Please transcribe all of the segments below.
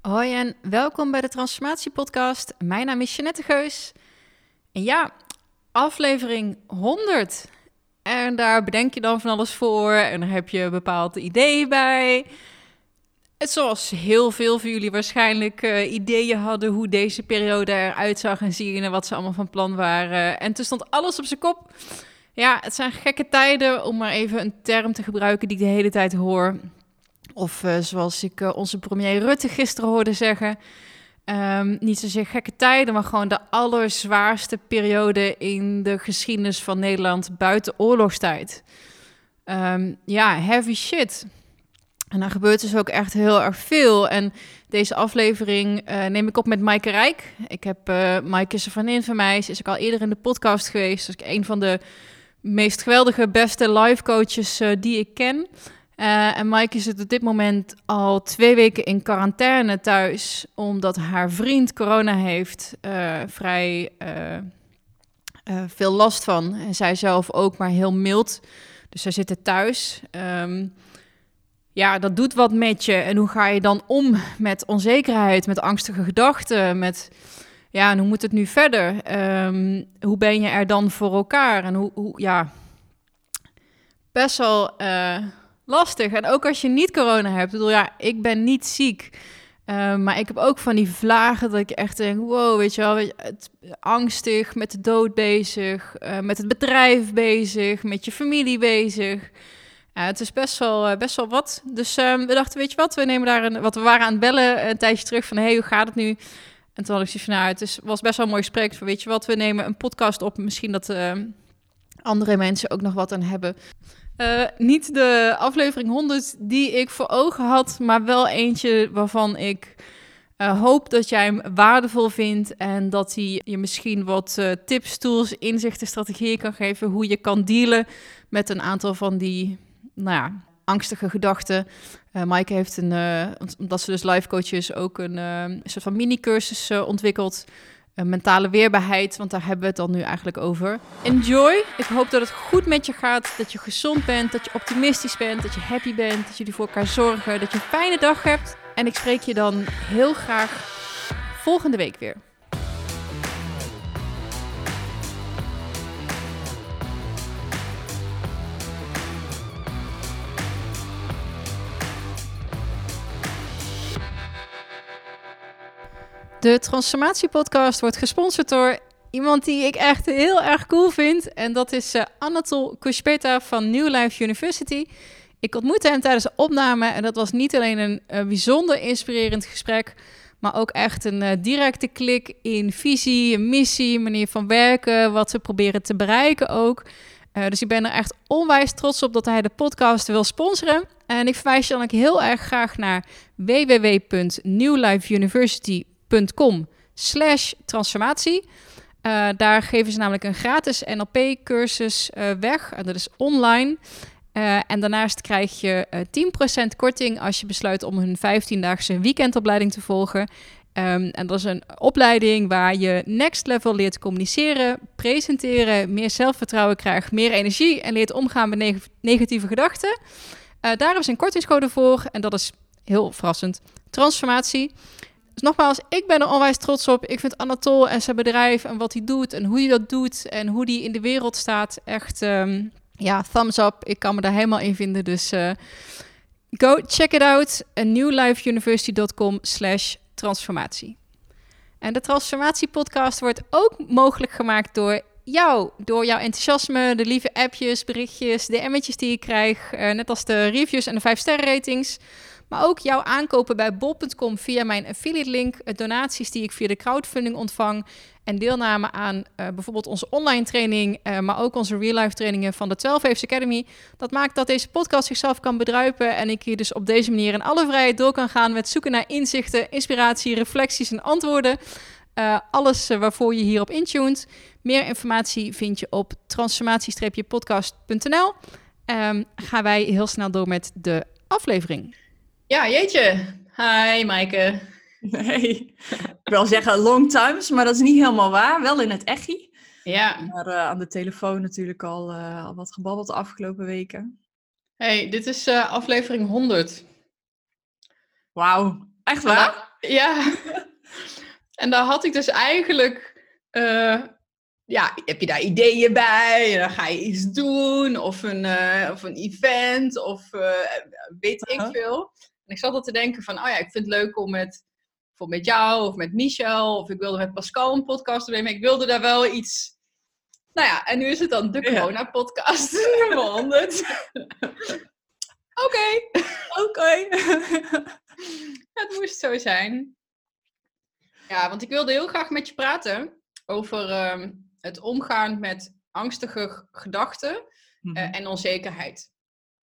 Hoi en welkom bij de Transformatie Podcast. Mijn naam is Jeanette Geus. En ja, aflevering 100. En daar bedenk je dan van alles voor en daar heb je een bepaald idee bij. Het zoals heel veel van jullie waarschijnlijk uh, ideeën hadden hoe deze periode eruit zou gaan zien en wat ze allemaal van plan waren. En toen stond alles op zijn kop. Ja, het zijn gekke tijden om maar even een term te gebruiken die ik de hele tijd hoor. Of uh, zoals ik uh, onze premier Rutte gisteren hoorde zeggen. Um, niet zozeer gekke tijden, maar gewoon de allerzwaarste periode in de geschiedenis van Nederland buiten oorlogstijd. Um, ja, heavy shit. En dan gebeurt dus ook echt heel erg veel. En deze aflevering uh, neem ik op met Maaike Rijk. Ik heb uh, Maaike is een vriendin van mij. Ze is ook al eerder in de podcast geweest. Dus een van de meest geweldige, beste life coaches die ik ken. Uh, en Maaike zit op dit moment al twee weken in quarantaine thuis, omdat haar vriend corona heeft. Uh, vrij uh, veel last van. En zij zelf ook, maar heel mild. Dus zij zitten thuis. Um, ja, dat doet wat met je. En hoe ga je dan om met onzekerheid, met angstige gedachten, met ja, en hoe moet het nu verder? Um, hoe ben je er dan voor elkaar? En hoe, hoe ja, best wel lastig. En ook als je niet corona hebt. Ik bedoel, ja, ik ben niet ziek. Uh, maar ik heb ook van die vlagen dat ik echt denk, wow, weet je wel, weet het, angstig, met de dood bezig, uh, met het bedrijf bezig, met je familie bezig. Het is best wel, best wel wat. Dus ehm, we dachten, weet je wat, we nemen daar een, wat we waren aan het bellen een tijdje terug van, hey, hoe gaat het nu? En toen had ik zoiets van, nou, het was best wel een mooi gesprek. Van, weet je wat, we nemen een podcast op, misschien dat ehm, andere mensen ook nog wat aan hebben. Uh, niet de aflevering 100 die ik voor ogen had, maar wel eentje waarvan ik uh, hoop dat jij hem waardevol vindt en dat hij je misschien wat uh, tips, tools, inzichten, strategieën kan geven hoe je kan dealen met een aantal van die, nou ja, angstige gedachten. Uh, Maaike heeft een, omdat ze dus life coach is, ook een soort van mini-cursus ontwikkeld mentale weerbaarheid, want daar hebben we het dan nu eigenlijk over. Enjoy. Ik hoop dat het goed met je gaat, dat je gezond bent, dat je optimistisch bent, dat je happy bent, dat jullie voor elkaar zorgen, dat je een fijne dag hebt. En ik spreek je dan heel graag volgende week weer. De Transformatie-podcast wordt gesponsord door iemand die ik echt heel erg cool vind. En dat is uh, Anatol van New Life University. Ik ontmoette hem tijdens de opname en dat was niet alleen een uh, bijzonder inspirerend gesprek, maar ook echt een uh, directe klik in visie, missie, manier van werken, wat ze proberen te bereiken ook. dus ik ben er echt onwijs trots op dat hij de podcast wil sponsoren. En ik verwijs je dan ook heel erg graag naar www.newlifeuniversity.com com slash transformatie. Uh, daar geven ze namelijk een gratis NLP-cursus uh, weg. En dat is online. Uh, en daarnaast krijg je 10% korting als je besluit om hun 15-daagse weekendopleiding te volgen. Um, en dat is een opleiding waar je next level leert communiceren, presenteren, meer zelfvertrouwen krijgt, meer energie en leert omgaan met neg negatieve gedachten. daar ze een kortingscode voor en dat is heel verrassend. Transformatie. Dus nogmaals, ik ben er onwijs trots op. Ik vind Anatol en zijn bedrijf en wat hij doet en hoe hij dat doet en hoe hij in de wereld staat echt, um, ja, thumbs up. Ik kan me daar helemaal in vinden. Dus uh, go check it out. newlifeuniversity.com slash transformatie. En de Transformatie podcast wordt ook mogelijk gemaakt door jou, door jouw enthousiasme, de lieve appjes, berichtjes, de DM'tjes die je krijgt, uh, net als de reviews en de 5 sterren ratings. Maar ook jouw aankopen bij bol.com via mijn affiliate link, donaties die ik via de crowdfunding ontvang en deelname aan uh, bijvoorbeeld onze online training, uh, maar ook onze real life trainingen van de 12 Waves Academy. Dat maakt dat deze podcast zichzelf kan bedruipen en ik hier dus op deze manier in alle vrijheid door kan gaan met zoeken naar inzichten, inspiratie, reflecties en antwoorden. Alles waarvoor je hierop intuned. Meer informatie vind je op transformatie-podcast.nl. Um, gaan wij heel snel door met de aflevering. Ja, jeetje. Hi, Maaike. Nee, ik wil zeggen long times, maar dat is niet helemaal waar. Wel in het echi. Ja. Maar uh, aan de telefoon natuurlijk al, uh, al wat gebabbeld de afgelopen weken. hey, dit is uh, aflevering 100. Wauw, echt waar? Ja. En daar had ik dus eigenlijk... eh, ja, heb je daar ideeën bij? En dan ga je iets doen. Of een, eh, of een event. Of eh, weet ik Aha. veel. En ik zat al te denken van... Oh ja, ik vind het leuk om met... Bijvoorbeeld met jou of met Michel. Of ik wilde met Pascal een podcast doen. Maar ik wilde daar wel iets... Nou ja, en nu is het dan de Ja. corona-podcast nummer 100. Oké. Oké. Het moest zo zijn. Ja, want ik wilde heel graag met je praten over ehm, het omgaan met angstige gedachten eh, en onzekerheid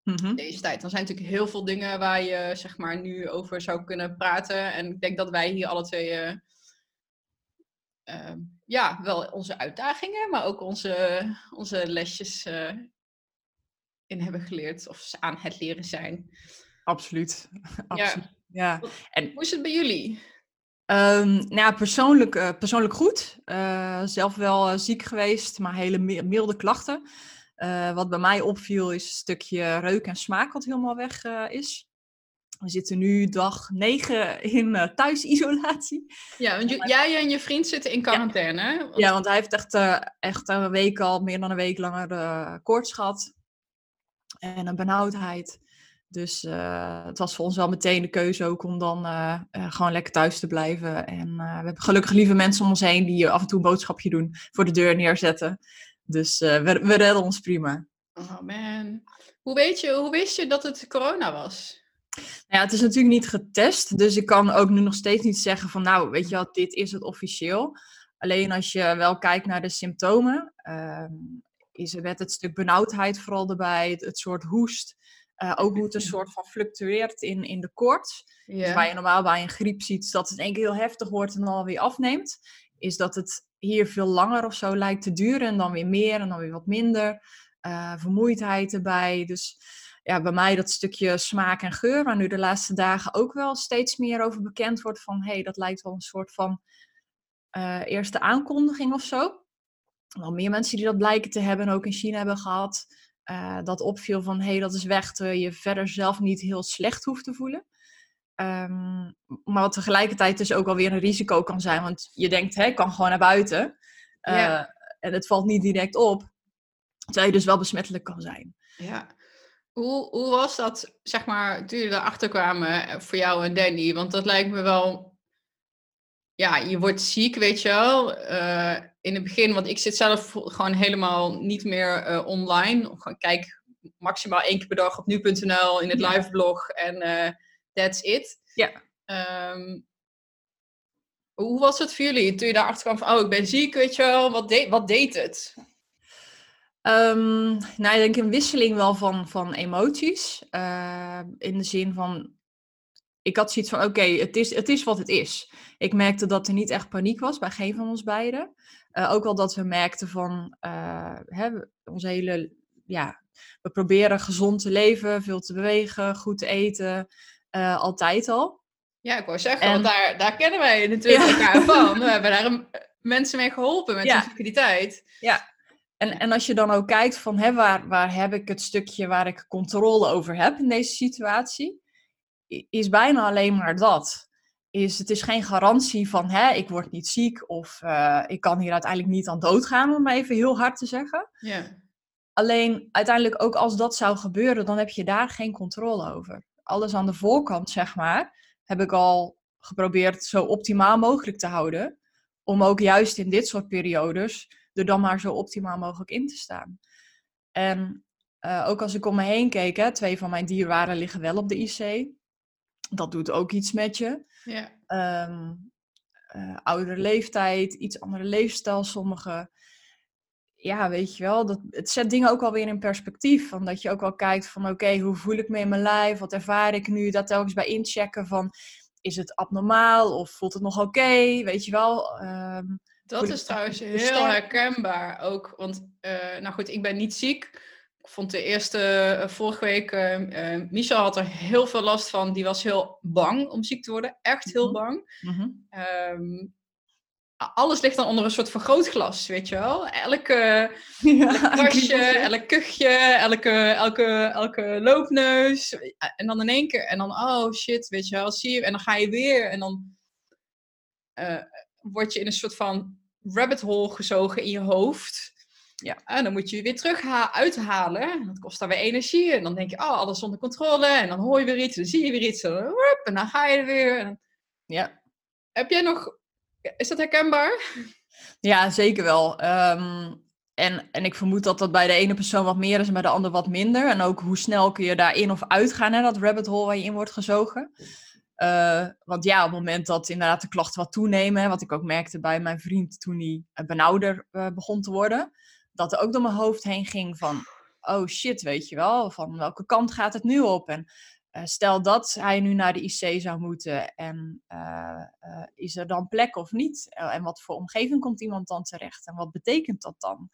Mhm. deze tijd. Er zijn natuurlijk heel veel dingen waar je zeg maar nu over zou kunnen praten. En ik denk dat wij hier alle twee eh, ehm, ja, wel onze uitdagingen, maar ook onze, onze lesjes eh, in hebben geleerd of aan het leren zijn. Absoluut. Absoluut. Ja. Hoe is het bij jullie? Ehm, nou ja, persoonlijk, eh, persoonlijk goed. Zelf wel ziek geweest, maar hele mi- milde klachten. Eh, wat bij mij opviel is een stukje reuk en smaak wat helemaal weg eh, is. We zitten nu dag 9 in eh, thuisisolatie. Ja, want jij en je vriend zitten in quarantaine. hè? Want- Ja, want hij heeft echt, echt een week al, meer dan een week langer koorts gehad. En een benauwdheid. Dus het was voor ons wel meteen de keuze ook om dan gewoon lekker thuis te blijven. En we hebben gelukkig lieve mensen om ons heen die af en toe een boodschapje doen, voor de deur neerzetten. Dus eh, we, we redden ons prima. Oh man. Hoe, weet je, hoe wist je dat het corona was? Nou Ja, het is natuurlijk niet getest, dus ik kan ook nu nog steeds niet zeggen van nou, weet je wat, dit is het officieel. Alleen als je wel kijkt naar de symptomen, ehm, is er werd het stuk benauwdheid vooral erbij, het, het soort hoest. eh, ook hoe het een soort van fluctueert in, in de koorts. Dus waar je normaal bij een griep ziet dat het in één keer heel heftig wordt en dan alweer afneemt, is dat het hier veel langer of zo lijkt te duren en dan weer meer en dan weer wat minder. Eh, vermoeidheid erbij. Dus ja, bij mij dat stukje smaak en geur, waar nu de laatste dagen ook wel steeds meer over bekend wordt van hé, hey, dat lijkt wel een soort van eh, eerste aankondiging of zo. Wel meer mensen die dat blijken te hebben, ook in China hebben gehad. eh, dat opviel van hé, hey, dat is weg, je verder zelf niet heel slecht hoeft te voelen. Ehm, maar wat tegelijkertijd dus ook alweer een risico kan zijn. Want je denkt, hè, ik kan gewoon naar buiten. eh, Ja. En het valt niet direct op. Terwijl je dus wel besmettelijk kan zijn. Ja. Hoe, hoe was dat, zeg maar, toen jullie erachter kwamen eh, voor jou en Danny? Want dat lijkt me wel... Ja, je wordt ziek, weet je wel. eh, in het begin, want ik zit zelf gewoon helemaal niet meer online. Gewoon kijk maximaal één keer per dag op nu.nl in het live blog en that's it. Ja. Ehm, hoe was het voor jullie toen je daarachter kwam van, oh, ik ben ziek, weet je wel. Wat, deed wat deed het? Ehm, nou, ik denk een wisseling wel van, van emoties. Eh, in de zin van, ik had zoiets van, oké, het, is, het is wat het is. Ik merkte dat er niet echt paniek was bij geen van ons beiden. Eh, ook wel dat we merkten van, eh, hè, onze hele, ja, we proberen gezond te leven, veel te bewegen, goed te eten, eh, altijd al. Ja, ik wou zeggen, En- want daar, daar kennen wij natuurlijk Ja. elkaar van. We hebben daar een- mensen mee geholpen met Ja. hun liquiditeit. En, en als je dan ook kijkt van hè, waar, waar heb ik het stukje waar ik controle over heb in deze situatie, is bijna alleen maar dat. Is, het is geen garantie van hè, ik word niet ziek of eh, ik kan hier uiteindelijk niet aan doodgaan, om even heel hard te zeggen. Ja. Alleen uiteindelijk ook als dat zou gebeuren, dan heb je daar geen controle over. Alles aan de voorkant, zeg maar, heb ik al geprobeerd zo optimaal mogelijk te houden. Om ook juist in dit soort periodes er dan maar zo optimaal mogelijk in te staan. En eh, ook als ik om me heen keek, hè, twee van mijn dierwaren liggen wel op de IC. Dat doet ook iets met je. Ja. Eh, oudere leeftijd, iets andere leefstijl, sommige. Ja, weet je wel, dat, het zet dingen ook alweer in perspectief. Van dat je ook wel kijkt van, oké, hoe voel ik me in mijn lijf? Wat ervaar ik nu? Daar telkens bij inchecken van, is het abnormaal of voelt het nog oké? Weet je wel? Ehm, Dat is trouwens heel sterk? herkenbaar ook. Want, eh, nou goed, ik ben niet ziek. Ik vond de eerste, eh, vorige week, eh Michel had er heel veel last van. Die was heel bang om ziek te worden. Echt heel Mhm. bang. a- alles ligt dan onder een soort vergrootglas, weet je wel. Elke, Ja, kwastje, kriebeltje. elk kuchje, elke, elke, elke loopneus. En dan in één keer, en dan, oh shit, weet je wel, zie je, en dan ga je weer, en dan uh, word je in een soort van rabbit hole gezogen in je hoofd. Ja. En dan moet je weer terug uithalen. Dat kost dan weer energie. En dan denk je, oh, alles onder controle. En dan hoor je weer iets, dan zie je weer iets. En dan ga je er weer. Ja. Heb jij nog... Is dat herkenbaar? Ja, zeker wel. Ehm, en, en ik vermoed dat dat bij de ene persoon wat meer is en bij de ander wat minder. En ook hoe snel kun je daarin of uitgaan, hè, dat rabbit hole waar je in wordt gezogen. Uh, want ja, op het moment dat inderdaad de klachten wat toenemen, wat ik ook merkte bij mijn vriend toen hij eh, benauwder uh, begon te worden, dat er ook door mijn hoofd heen ging van, oh shit, weet je wel, van welke kant gaat het nu op? En stel dat hij nu naar de IC zou moeten en is er dan plek of niet? en wat voor omgeving komt iemand dan terecht? En wat betekent dat dan?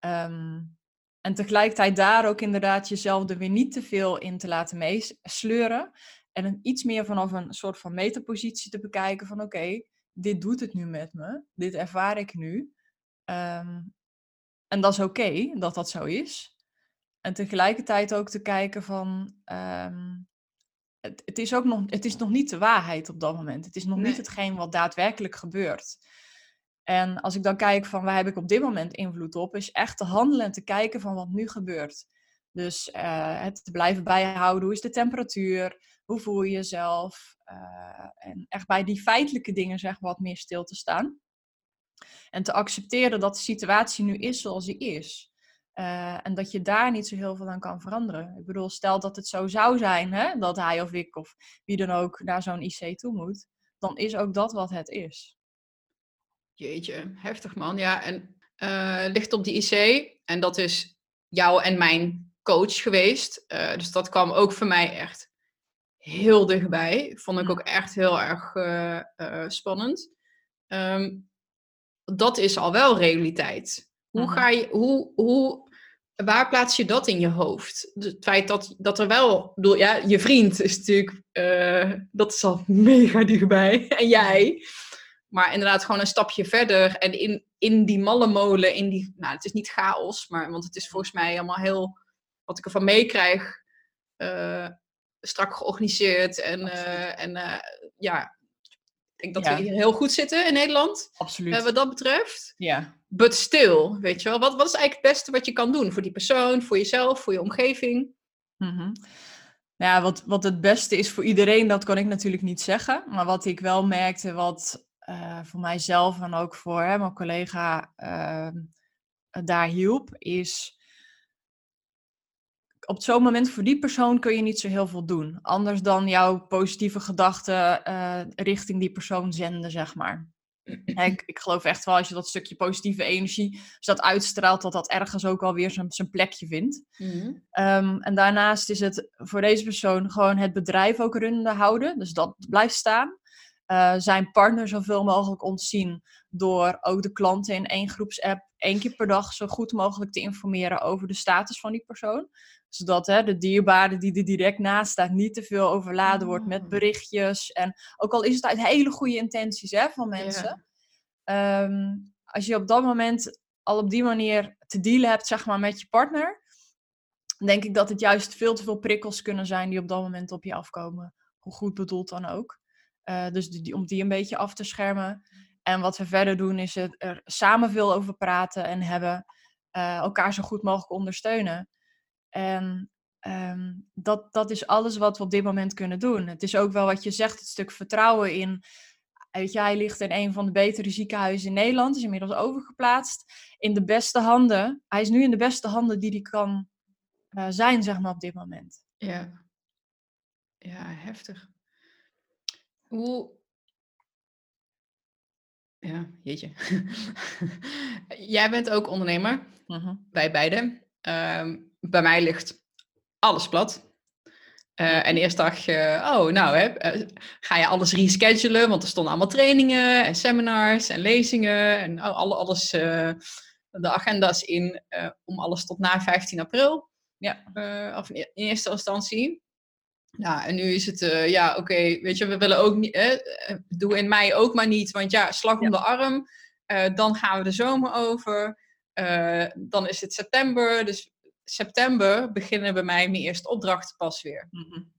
Um, en tegelijkertijd daar ook inderdaad jezelf er weer niet te veel in te laten meesleuren. En een, iets meer vanaf een soort van metapositie te bekijken van oké, dit doet het nu met me, dit ervaar ik nu. Ehm, en dat is oké dat dat zo is. En tegelijkertijd ook te kijken van ehm, het, het, is ook nog, het is nog niet de waarheid op dat moment. Het is nog niet hetgeen wat daadwerkelijk gebeurt. En als ik dan kijk van waar heb ik op dit moment invloed op, is echt te handelen en te kijken van wat nu gebeurt. Dus uh, het te blijven bijhouden, hoe is de temperatuur, hoe voel je jezelf? Uh, en echt bij die feitelijke dingen zeg wat meer stil te staan. En te accepteren dat de situatie nu is zoals die is. Uh, en dat je daar niet zo heel veel aan kan veranderen. Ik bedoel, stel dat het zo zou zijn, hè, dat hij of ik of wie dan ook naar zo'n IC toe moet, dan is ook dat wat het is. Jeetje, heftig man. Ja, en uh, ligt op die IC, en dat is jou en mijn coach geweest. Uh, dus dat kwam ook voor mij echt heel dichtbij. Vond ik mm. ook echt heel erg spannend. Um, dat is al wel realiteit. Hoe mm-hmm. ga je, hoe, hoe, waar plaats je dat in je hoofd? Het feit dat, dat er wel, bedoel, ja, je vriend is natuurlijk, uh, dat is al mega dichtbij. en jij. Maar inderdaad, gewoon een stapje verder. En in, in die malle molen, in die, nou, het is niet chaos, maar, want het is volgens mij allemaal heel, wat ik ervan meekrijg, uh, strak georganiseerd. En, uh, en ja, ik denk dat ja. we hier heel goed zitten in Nederland. Absoluut. wat dat betreft. Ja. But still, weet je wel. Wat, wat is eigenlijk het beste wat je kan doen voor die persoon, voor jezelf, voor je omgeving? -hmm. Ja, wat, wat het beste is voor iedereen, dat kan ik natuurlijk niet zeggen. Maar wat ik wel merkte, wat uh, voor mijzelf en ook voor mijn collega ehm, daar hielp, is op zo'n moment voor die persoon kun je niet zo heel veel doen. Anders dan jouw positieve gedachten uh, richting die persoon zenden, zeg maar. Ik, ik, geloof echt wel als je dat stukje positieve energie, als dat uitstraalt, dat dat ergens ook alweer zijn, zijn plekje vindt. Mm um, en daarnaast is het voor deze persoon gewoon het bedrijf ook runnende houden. Dus dat blijft staan. Uh, zijn partner zoveel mogelijk ontzien door ook de klanten in één groepsapp één keer per dag zo goed mogelijk te informeren over de status van die persoon zodat hè, de dierbare die er direct naast staat niet te veel overladen wordt met ah. berichtjes. En ook al is het uit hele goede intenties hè, van mensen. Ehm, als je op dat moment al op die manier te dealen hebt zeg maar, met je partner, denk ik dat het juist veel te veel prikkels kunnen zijn die op dat moment op je afkomen. Hoe goed bedoeld dan ook. Uh, dus die, om die een beetje af te schermen. En wat we verder doen is het er samen veel over praten en hebben. Uh, elkaar zo goed mogelijk ondersteunen. En um, dat, dat is alles wat we op dit moment kunnen doen. Het is ook wel wat je zegt, het stuk vertrouwen in. Weet je, hij ligt in een van de betere ziekenhuizen in Nederland, is inmiddels overgeplaatst. In de beste handen. Hij is nu in de beste handen die hij kan uh, zijn, zeg maar, op dit moment. Ja, ja heftig. Hoe. Ja, jeetje. Jij bent ook ondernemer, uh mhm. -huh. wij beiden. Um, bij mij ligt alles plat. Uh, en eerst dacht je, oh, nou, hè, uh, ga je alles reschedulen? Want er stonden allemaal trainingen en seminars en lezingen en oh, alle, alles, uh, de agenda's in om alles tot na 15 april. Ja. of in, in, eerste instantie. Nou, en nu is het, ja, oké, okay, weet je, we willen ook niet, doe in mei ook maar niet, want ja, slag om ja. de arm. dan gaan we de zomer over. dan is het september, dus september beginnen bij mij mijn eerste opdrachten pas weer. Mm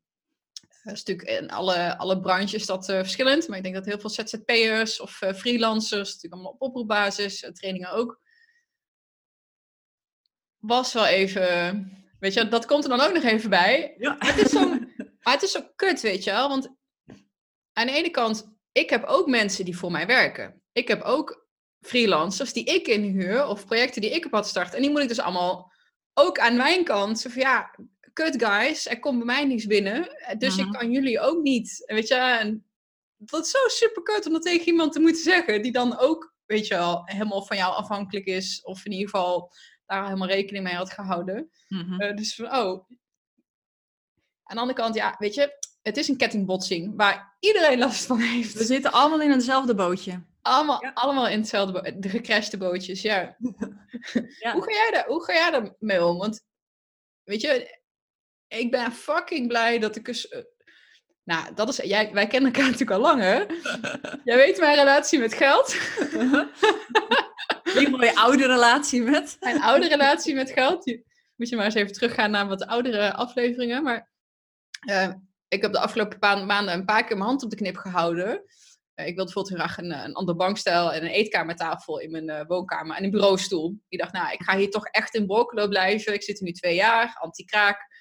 Dat is natuurlijk in alle, alle branches dat uh, verschillend. Maar ik denk dat heel veel ZZP'ers of uh, freelancers, natuurlijk allemaal op oproepbasis, uh, trainingen ook. Was wel even, weet je, dat komt er dan ook nog even bij. Ja. Maar, het is zo, maar het is zo kut, weet je wel. Want aan de ene kant, ik heb ook mensen die voor mij werken. Ik heb ook freelancers die ik inhuur of projecten die ik heb had start. En die moet ik dus allemaal ook aan mijn kant. Zo van ja, kut guys, er komt bij mij niets binnen. Dus ik mhm. kan jullie ook niet. Weet je, en dat is zo super kut om dat tegen iemand te moeten zeggen. Die dan ook, weet je wel, helemaal van jou afhankelijk is. Of in ieder geval daar helemaal rekening mee had gehouden. Mm dus van, oh. Aan de andere kant, ja, weet je, het is een kettingbotsing waar iedereen last van heeft. We zitten allemaal in hetzelfde bootje. Allemaal, allemaal in hetzelfde. De gecrashte bootjes, ja. ja. hoe, ga jij daar, hoe ga jij daar mee om? Want, weet je, ik ben fucking blij dat ik eens... Eh, nou, dat is, jij, wij kennen elkaar natuurlijk al langer. Jij weet mijn relatie met geld. Die mooie oude relatie met. Mijn oude relatie met geld. Moet je maar eens even teruggaan naar wat oudere afleveringen. Maar uh, ik heb de afgelopen paar maanden een paar keer mijn hand op de knip gehouden. Uh, ik wilde bijvoorbeeld graag een, een ander bankstel en een eetkamertafel in mijn uh, woonkamer en een bureaustoel. Ik dacht, nou, ik ga hier toch echt in Borkelo blijven. Ik zit hier nu twee jaar, anti-kraak.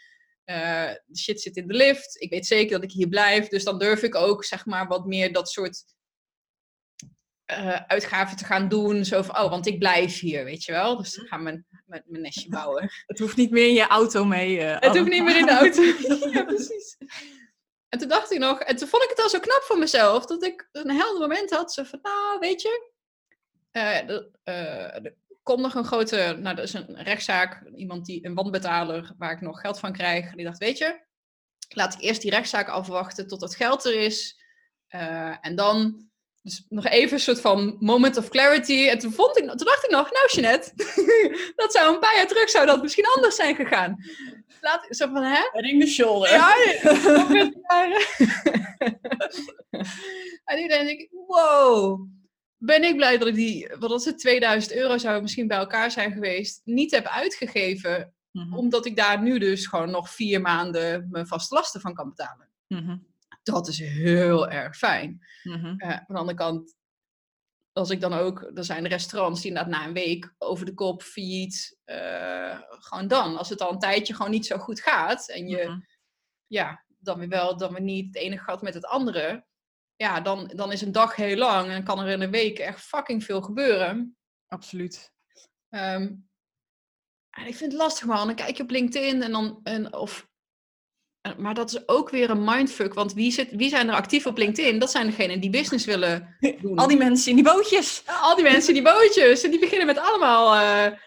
Uh, de shit zit in de lift. Ik weet zeker dat ik hier blijf. Dus dan durf ik ook, zeg maar, wat meer dat soort uitgaven te gaan doen. Zo van, oh, want ik blijf hier, weet je wel. Dus dan gaan we mijn, mijn nestje bouwen. Het hoeft niet meer in je auto mee. het hoeft niet meer in de auto. ja, precies. En toen dacht ik nog, en toen vond ik het al zo knap voor mezelf, dat ik een helder moment had. Zo van, nou, weet je, er komt nog een grote, nou, dat is een rechtszaak, iemand die, een wanbetaler, waar ik nog geld van krijg. Die dacht, weet je, laat ik eerst die rechtszaak afwachten tot het geld er is. Uh, en dan dus nog even een soort van moment of clarity. En toen, vond ik, toen dacht ik nog, nou Jeanette, dat zou een paar jaar terug zou dat misschien anders zijn gegaan. Laat, zo van, hè? Ring the shoulder. Ja, en nu denk ik, wow, ben ik blij dat ik die, wat was het, 2000 euro zou misschien bij elkaar zijn geweest, niet heb uitgegeven. Mhm. Omdat ik daar nu dus gewoon nog vier maanden mijn vaste lasten van kan betalen. Mm dat is heel erg fijn. Mm aan de andere kant, als ik dan ook, er zijn restaurants die inderdaad na een week over de kop failliet, uh, gewoon dan. Als het al een tijdje gewoon niet zo goed gaat en je, mhm. ja, dan weer wel, dan weer niet het ene gaat met het andere. Ja, dan, dan is een dag heel lang en kan er in een week echt fucking veel gebeuren. Absoluut. Um, en ik vind het lastig man. Dan kijk je op LinkedIn en dan, en, of eh, maar dat is ook weer een mindfuck, want wie, zit, wie zijn er actief op LinkedIn? Dat zijn degenen die business willen doen. Al die mensen in die bootjes. al die mensen in die bootjes. En die beginnen met allemaal uh,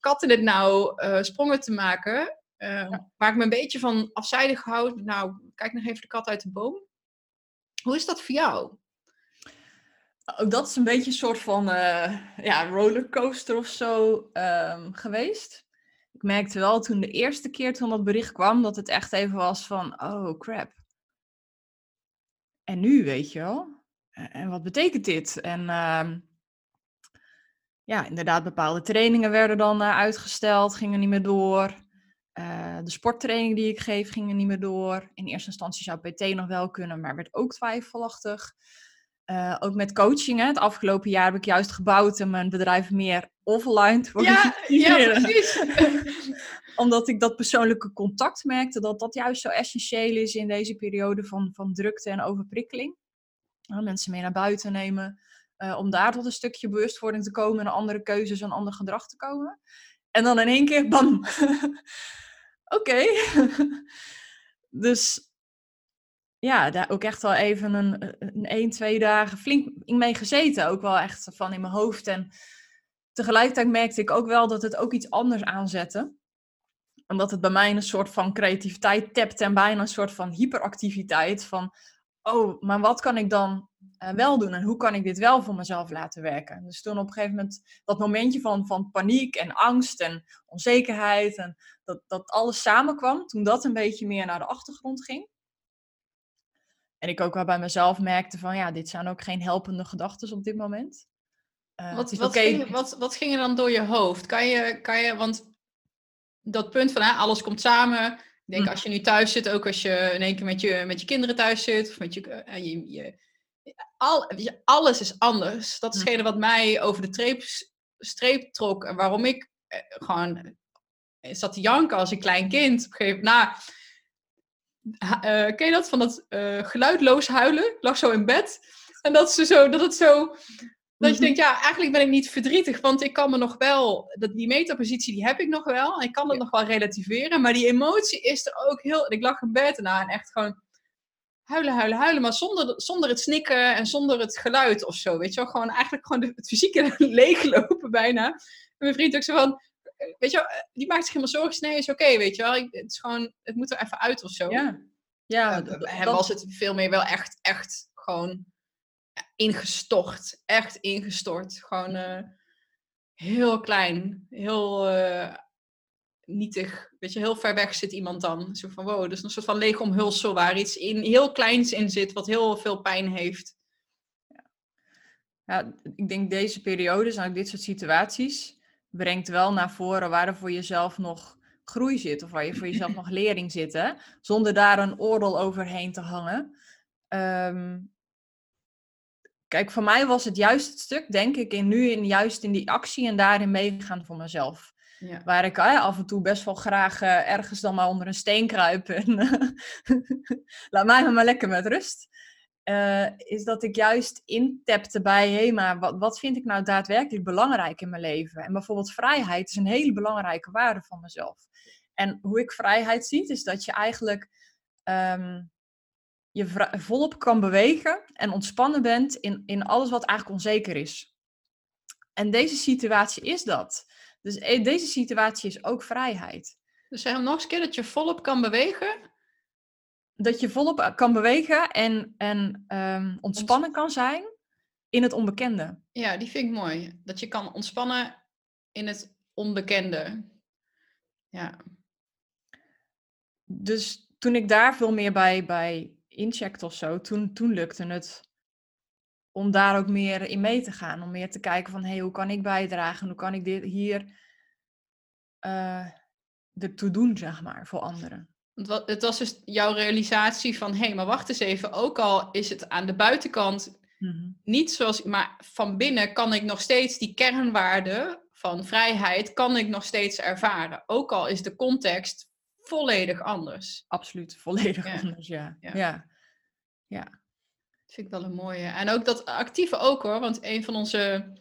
katten het nou uh, sprongen te maken. Uh, Waar ik me een beetje van afzijdig houd. Nou, kijk nog even de kat uit de boom. Hoe is dat voor jou? Ook dat is een beetje een soort van ja, rollercoaster of zo um, geweest ik merkte wel toen de eerste keer toen dat bericht kwam, dat het echt even was van, oh crap. En nu, weet je wel? En wat betekent dit? En uh, ja, inderdaad, bepaalde trainingen werden dan uh, uitgesteld, gingen niet meer door. Uh, de sporttraining die ik geef gingen niet meer door. In eerste instantie zou PT nog wel kunnen, maar werd ook twijfelachtig. Uh, ook met coaching. Hè. Het afgelopen jaar heb ik juist gebouwd en mijn bedrijf meer offline te Ja, ja precies. Omdat ik dat persoonlijke contact merkte, dat dat juist zo essentieel is in deze periode van, van drukte en overprikkeling. Mensen mee naar buiten nemen. Uh, om daar tot een stukje bewustwording te komen en andere keuzes en ander gedrag te komen. En dan in één keer, bam. Oké. dus ja, daar ook echt wel even een, een één, twee dagen flink in mee gezeten. Ook wel echt van in mijn hoofd. En tegelijkertijd merkte ik ook wel dat het ook iets anders aanzette. Omdat het bij mij een soort van creativiteit tapte en bijna een soort van hyperactiviteit. Van, oh, maar wat kan ik dan uh, wel doen en hoe kan ik dit wel voor mezelf laten werken? Dus toen op een gegeven moment dat momentje van, van paniek en angst en onzekerheid en dat, dat alles samenkwam, toen dat een beetje meer naar de achtergrond ging. En ik ook wel bij mezelf merkte van ja, dit zijn ook geen helpende gedachten op dit moment. Uh, wat, wat, ging, wat, wat ging er dan door je hoofd? Kan je, kan je want dat punt van hè, alles komt samen Ik denk Mhm. als je nu thuis zit, ook als je in één keer met je, met je kinderen thuis zit, of met je, en je, je, al, alles is anders. Dat is hetgene wat mij over de treep, streep trok en waarom ik eh, gewoon eh, zat te janken als een klein kind. Op een gegeven moment, nou, eh, ken je dat? Van dat eh, geluidloos huilen. Ik lag zo in bed. En dat, ze zo, dat het zo... Dat je Mhm. denkt, ja, eigenlijk ben ik niet verdrietig. Want ik kan me nog wel... Dat, die metapositie, die heb ik nog wel. En ik kan het Ja. nog wel relativeren. Maar die emotie is er ook heel... Ik lag in bed en, en echt gewoon... Huilen, huilen, huilen. Maar zonder, zonder het snikken en zonder het geluid of zo. Weet je wel? Gewoon eigenlijk gewoon het fysieke leeglopen bijna. En mijn vriend ook zo van... Weet je wel, eh, die maakt zich helemaal zorgen. Nee, is oké, weet je wel. Ik- het is gewoon... Het moet er even uit of zo. Ja. Ja, bij hem dat- was het veel meer wel echt, echt gewoon ingestort. Echt ingestort. Gewoon eh, heel klein. Heel eh, nietig. Weet je, heel ver weg zit iemand dan. Zo van, wow, dus een soort van leeg omhulsel waar iets in, heel kleins in zit, wat heel veel pijn heeft. Ja, ik denk deze periodes ook dit soort situaties brengt wel naar voren waar er voor jezelf nog groei zit of waar je voor jezelf nog lering zit, hè? zonder daar een oordeel overheen te hangen. Ehm, kijk, voor mij was het juist het stuk, denk ik, in nu in, juist in die actie en daarin meegaan voor mezelf. Ja. Waar ik eh, af en toe best wel graag eh, ergens dan maar onder een steen kruip en laat mij maar lekker met rust. Eh, is dat ik juist intapte bij, hé, maar wat, wat vind ik nou daadwerkelijk belangrijk in mijn leven? En bijvoorbeeld vrijheid is een hele belangrijke waarde van mezelf. En hoe ik vrijheid zie, is dat je eigenlijk ehm, je volop kan bewegen en ontspannen bent in, in alles wat eigenlijk onzeker is. En deze situatie is dat. Dus eh, deze situatie is ook vrijheid. Dus zeg hem nog eens een keer dat je volop kan bewegen. Dat je volop kan bewegen en, en ehm, ontspannen kan zijn in het onbekende. Ja, die vind ik mooi. Dat je kan ontspannen in het onbekende. Ja, Dus toen ik daar veel meer bij, bij incheckte of zo, toen, toen lukte het om daar ook meer in mee te gaan. Om meer te kijken van, hé, hey, hoe kan ik bijdragen? Hoe kan ik dit hier eh ertoe doen, zeg maar, voor anderen? Want het was dus jouw realisatie van, hé, hey, maar wacht eens even. Ook al is het aan de buitenkant Mhm. niet zoals, maar van binnen kan ik nog steeds die kernwaarde van vrijheid, kan ik nog steeds ervaren. Ook al is de context volledig anders. Absoluut, volledig Ja. anders, ja. Ja. ja. ja. Dat vind ik wel een mooie. En ook dat actieve ook hoor, want een van onze,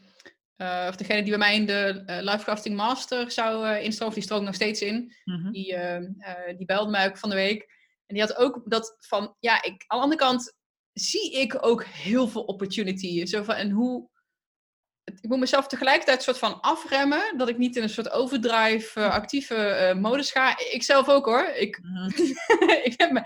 eh, of degene die bij mij in de eh Lifecrafting Master zou eh instromen, die stroomt nog steeds in. Mhm. Die, eh, eh, die belde mij ook van de week. En die had ook dat van, ja, ik, aan de andere kant zie ik ook heel veel opportunity. Zo van, en hoe, het- ik moet mezelf tegelijkertijd soort van afremmen, dat ik niet in een soort overdrive, eh, actieve modus ga. Ik zelf ook hoor. Ik, Mhm. ik heb me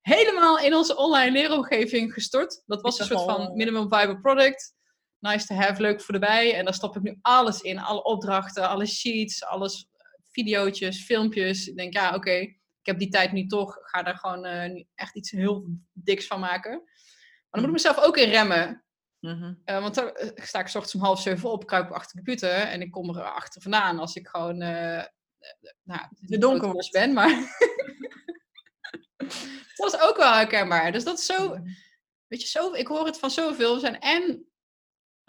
helemaal in onze online leeromgeving gestort. Dat was een soort van minimum viable product. Nice to have, leuk voor erbij. En daar stop ik nu alles in. Alle opdrachten, alle sheets, alles, videootjes, filmpjes. Ik denk, ja, oké, ik heb die tijd nu toch. Ga daar gewoon eh, echt iets heel diks van maken. Maar dan moet ik mezelf ook in remmen. Mhm. Eh, want dan eh, sta ik 's ochtends om half zeven op, kruip achter de computer. En ik kom er achter vandaan als ik gewoon... eh, eh, nou, niet donker dat los ben, maar... het was ook wel herkenbaar. Dus dat is zo... Mhm. Weet je, zo, ik hoor het van zoveel. We zijn en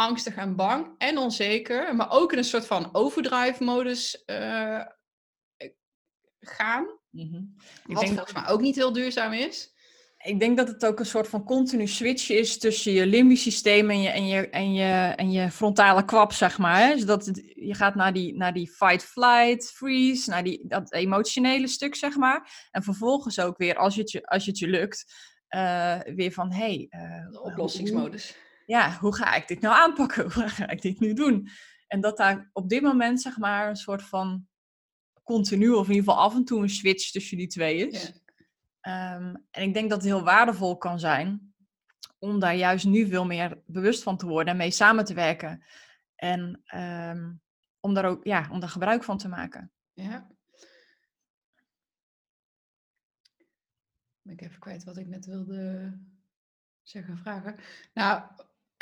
angstig en bang en onzeker. Maar ook in een soort van overdrive-modus eh, gaan. Mhm. Ik Wat denk volgens mij ook niet heel duurzaam is. Ik denk dat het ook een soort van continu switch is tussen je limbisch systeem en je, en je, en je, en je frontale kwap, zeg maar. Hè? Dus dat het- je gaat naar die, naar die fight, flight, freeze, naar die, dat emotionele stuk, zeg maar. En vervolgens ook weer, als het je, als het je lukt, eh, weer van, hé, hey, eh, hoe- oplossingsmodus. Ja, hoe ga ik dit nou aanpakken? Hoe ga ik dit nu doen? En dat daar op dit moment, zeg maar, een soort van continu, of in ieder geval af en toe een switch tussen die twee is. Ja. Ehm, en ik denk dat het heel waardevol kan zijn om daar juist nu veel meer bewust van te worden en mee samen te werken. En ehm, om daar ook ja, om daar gebruik van te maken. Ja. Ben ik even kwijt wat ik net wilde zeggen, vragen. Nou,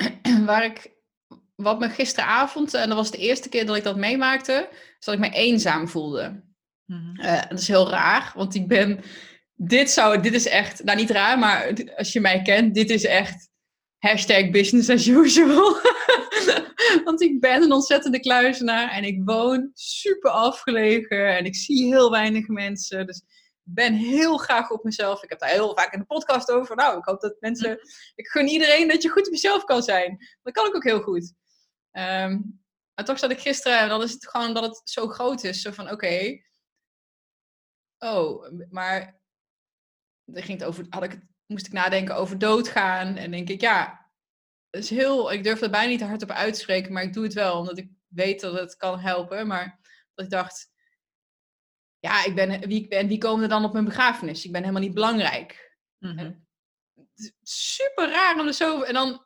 waar ik, wat me gisteravond, en dat was de eerste keer dat ik dat meemaakte, is dat ik me eenzaam voelde. Mhm. Eh, dat is heel raar, want ik ben. Dit, zou, dit is echt, nou niet raar, maar als je mij kent, dit is echt hashtag business as usual. want ik ben een ontzettende kluizenaar en ik woon super afgelegen en ik zie heel weinig mensen. Dus ben heel graag op mezelf. Ik heb daar heel vaak in de podcast over. Nou, ik hoop dat mensen. Ik gun iedereen dat je goed op jezelf kan zijn. Dat kan ik ook heel goed. Um, maar toch zat ik gisteren en dan is het gewoon dat het zo groot is. Zo van oké. oh, maar. Er ging het over. Had ik, moest ik nadenken over doodgaan. En denk ik, ja. Is heel. Ik durf er bijna niet hardop uit te spreken, maar ik doe het wel omdat ik weet dat het kan helpen. Maar dat ik dacht ja, ik ben, wie ik ben, wie komen er dan op mijn begrafenis? Ik ben helemaal niet belangrijk. Mhm. Super raar om er zo. En dan,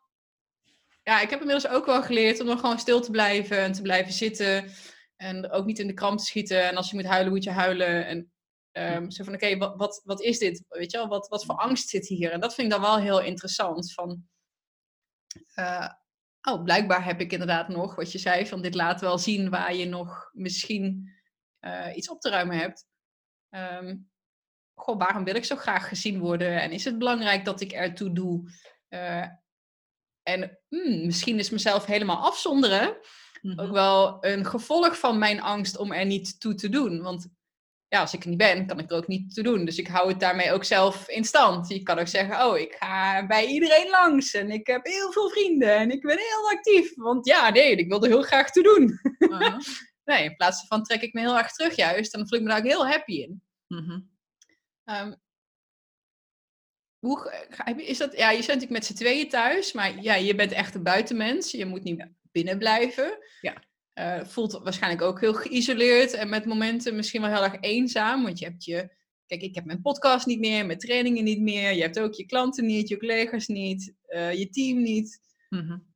ja, ik heb inmiddels ook wel geleerd om dan gewoon stil te blijven en te blijven zitten. En ook niet in de kramp te schieten. En als je moet huilen, moet je huilen. En um, zo van, oké, wat, wat, wat is dit? Weet je wel, wat, wat voor angst zit hier? En dat vind ik dan wel heel interessant. Van, uh, oh, blijkbaar heb ik inderdaad nog, wat je zei, van dit laat wel zien waar je nog misschien uh, iets op te ruimen hebt. Um, goh, waarom wil ik zo graag gezien worden? En is het belangrijk dat ik ertoe doe? Uh, en hmm, misschien is mezelf helemaal afzonderen ook mhm. wel een gevolg van mijn angst om er niet toe te doen. Want ja, als ik er niet ben, kan ik er ook niet toe doen. Dus ik hou het daarmee ook zelf in stand. Je kan ook zeggen, oh, ik ga bij iedereen langs en ik heb heel veel vrienden en ik ben heel actief. Want ja, nee, ik wil er heel graag toe doen. Uh Nee, in plaats van trek ik me heel erg terug juist. En dan voel ik me daar ook heel happy in. Mm hoe, is dat, ja, je bent natuurlijk met z'n tweeën thuis, maar ja, je bent echt een buitenmens. Je moet niet binnen blijven. Ja. Uh, voelt waarschijnlijk ook heel geïsoleerd en met momenten misschien wel heel erg eenzaam. Want je hebt je, kijk, ik heb mijn podcast niet meer, mijn trainingen niet meer. Je hebt ook je klanten niet, je collega's niet, uh, je team niet. Mm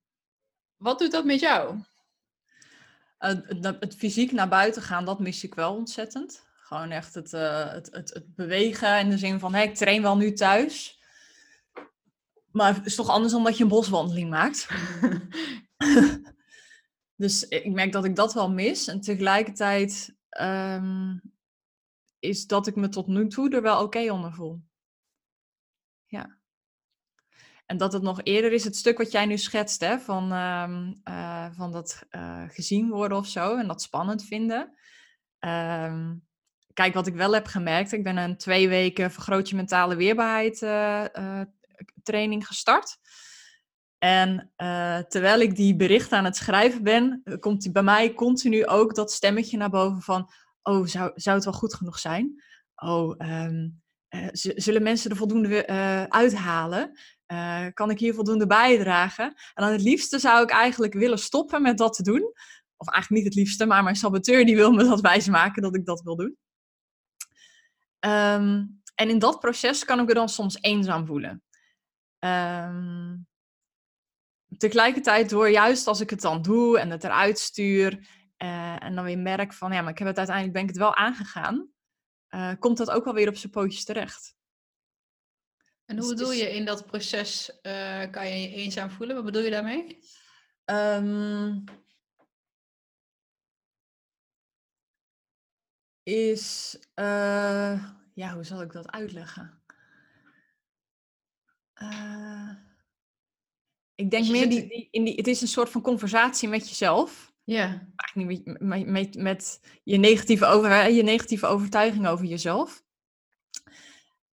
Wat doet dat met jou? Het, het, fysiek naar buiten gaan, dat mis ik wel ontzettend. Gewoon echt het, uh, het, het, het, bewegen in de zin van, hey, ik train wel nu thuis. Maar het is toch anders dan dat je een boswandeling maakt. dus ik merk dat ik dat wel mis. En tegelijkertijd um, is dat ik me tot nu toe er wel oké onder voel. Ja. En dat het nog eerder is, het stuk wat jij nu schetst, hè, van, ehm, eh, van dat uh, gezien worden of zo en dat spannend vinden. Ehm, kijk, wat ik wel heb gemerkt, ik ben een twee weken vergroot je mentale weerbaarheid uh, training gestart. En terwijl ik die bericht aan het schrijven ben, komt bij mij continu ook dat stemmetje naar boven van, oh, zou, zou het wel goed genoeg zijn? Oh, um, zullen mensen er voldoende uithalen? Uh, kan ik hier voldoende bijdragen? En dan het liefste zou ik eigenlijk willen stoppen met dat te doen. Of eigenlijk niet het liefste, maar mijn saboteur die wil me dat wijsmaken dat ik dat wil doen. Um, en in dat proces kan ik me dan soms eenzaam voelen. Um, tegelijkertijd door juist als ik het dan doe en het eruit stuur uh, en dan weer merk van ja, maar ik heb het uiteindelijk ben ik het wel aangegaan, uh, komt dat ook wel weer op zijn pootjes terecht. En hoe dus bedoel je in dat proces uh, kan je je eenzaam voelen? Wat bedoel je daarmee? Um, is, uh, ja, hoe zal ik dat uitleggen? Uh, ik denk meer, die, die, in die, het is een soort van conversatie met jezelf. Ja. Eigenlijk niet met, met, met, je, negatieve over, je negatieve overtuiging over jezelf.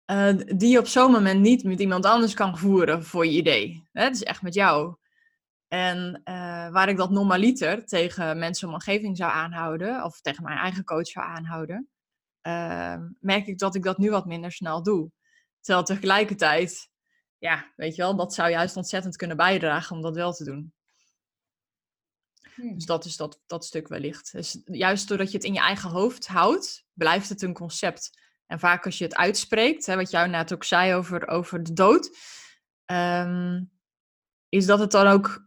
Uh, die je op zo'n moment niet met iemand anders kan voeren voor je idee. Het is echt met jou. En uh, waar ik dat normaliter tegen mensen om omgeving zou aanhouden, of tegen mijn eigen coach zou aanhouden, uh, merk ik dat ik dat nu wat minder snel doe. Terwijl tegelijkertijd, ja, weet je wel, dat zou juist ontzettend kunnen bijdragen om dat wel te doen. Hmm. Dus dat is dat, dat stuk wellicht. Dus juist doordat je het in je eigen hoofd houdt, blijft het een concept. En vaak als je het uitspreekt, hè, wat jou net ook zei over, over de dood, um, is dat het dan ook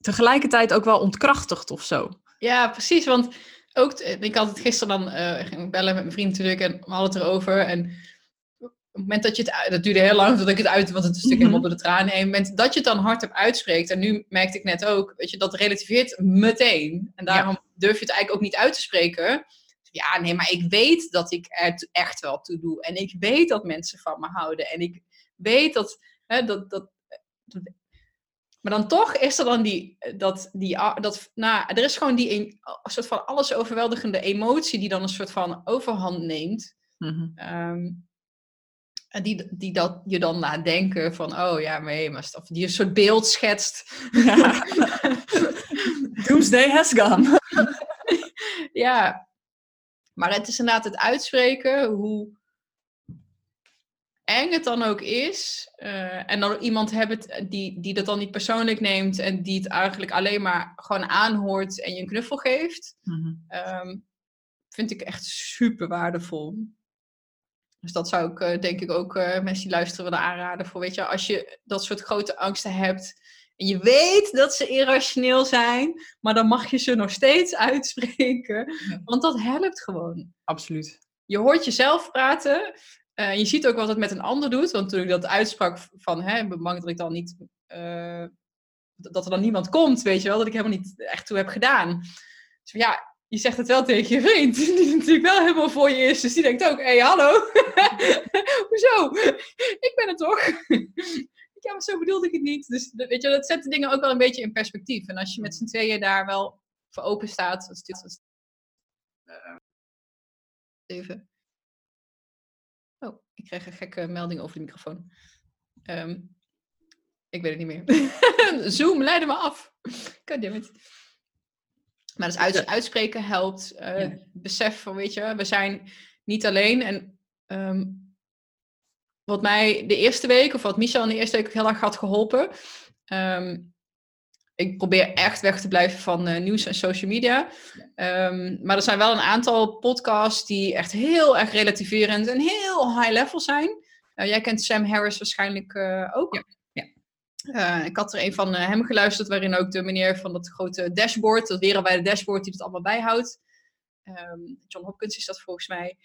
tegelijkertijd ook wel ontkrachtigt of zo. Ja, precies. Want ook, ik had het gisteren dan uh, ging bellen met mijn vriend natuurlijk en we hadden het erover. En op het moment dat je het, dat duurde heel lang voordat ik het uit, want het is natuurlijk helemaal door de tranen heen. Op het moment dat je het dan hardop uitspreekt, en nu merkte ik net ook, weet je, dat relativeert meteen. En daarom durf je het eigenlijk ook niet uit te spreken ja, nee, maar ik weet dat ik er echt wel toe doe. En ik weet dat mensen van me houden. En ik weet dat, hè, dat, dat, maar dan toch is er dan die, dat, die, dat, nou, er is gewoon die een, soort van alles overweldigende emotie die dan een soort van overhand neemt. Mhm. Ehm, en die, die dat je dan laat denken van, oh ja, maar, maar of die een soort beeld schetst. Ja. Doomsday has gone. ja, maar het is inderdaad het uitspreken hoe eng het dan ook is. eh, en dan iemand hebben die, die dat dan niet persoonlijk neemt en die het eigenlijk alleen maar gewoon aanhoort en je een knuffel geeft. Mhm. ehm, vind ik echt super waardevol. Dus dat zou ik eh, denk ik ook eh, mensen die luisteren willen aanraden voor, weet je, als je dat soort grote angsten hebt je weet dat ze irrationeel zijn, maar dan mag je ze nog steeds uitspreken, Ja. want dat helpt gewoon. Absoluut. Je hoort jezelf praten, eh, je ziet ook wat het met een ander doet, want toen ik dat uitsprak van, hè, bang dat ik dan niet, eh, dat er dan niemand komt, weet je wel, dat ik helemaal niet echt toe heb gedaan. Dus ja, je zegt het wel tegen je vriend, die natuurlijk wel helemaal voor je is. Dus die denkt ook, hé, hey, hallo. Hoezo? Ik ben het toch? Ja, maar zo bedoelde ik het niet. Dus dat- weet je, dat zet de dingen ook wel een beetje in perspectief. En als je met z'n tweeën daar wel voor open staat. Dat is eh, even. Oh, ik kreeg een gekke melding over de microfoon. Ehm, ik weet het niet meer. Zoom, leidde me af. Goddammit. Maar dus uit, uitspreken helpt. eh, Ja. Besef van, weet je, we zijn niet alleen. En ehm, wat mij de eerste week, of wat Michel in de eerste week ook heel erg had geholpen. ehm, ik probeer echt weg te blijven van eh, nieuws en social media. Ehm, maar er zijn wel een aantal podcasts die echt heel erg relativerend en heel high level zijn. Eh, jij kent Sam Harris waarschijnlijk eh, ook. Ja, ja. Ik had er een van hem geluisterd, waarin ook de meneer van dat grote dashboard, dat wereldwijde dashboard, die het allemaal bijhoudt. Ehm, John Hopkins is dat volgens mij.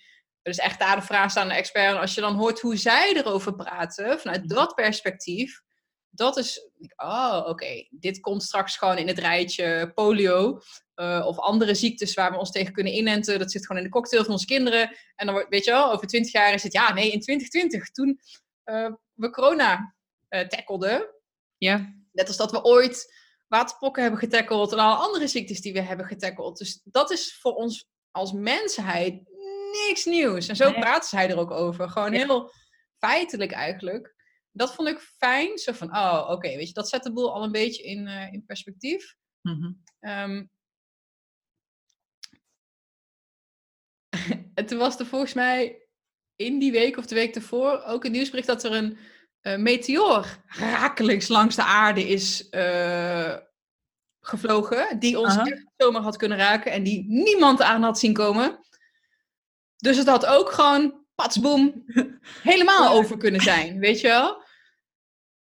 Dus echt daar de vraag aan de expert. En als je dan hoort hoe zij erover praten, vanuit Mhm. dat perspectief, dat is, oh oké, dit komt straks gewoon in het rijtje polio. eh, of andere ziektes waar we ons tegen kunnen inenten. Dat zit gewoon in de cocktail van onze kinderen. En dan wordt, weet je wel, over twintig jaar is het, ja, nee, in 2020, toen eh, we corona eh tackelden, Ja. Net als dat we ooit waterpokken hebben getackeld en alle andere ziektes die we hebben getackeld. Dus dat is voor ons als mensheid niks nieuws. En zo Nee. praten zij er ook over. Gewoon Ja. heel feitelijk eigenlijk. Dat vond ik fijn. Zo van, oh, oké, weet je, dat zet de boel al een beetje in, eh, in perspectief. Ehm, en toen was er volgens mij in die week of de week ervoor ook een nieuwsbericht dat er een eh, meteoor rakelings langs de aarde is eh, gevlogen. Die ons Aha. echt zomaar had kunnen raken en die niemand aan had zien komen. Dus het had ook gewoon, patsboom, helemaal over kunnen zijn, weet je wel?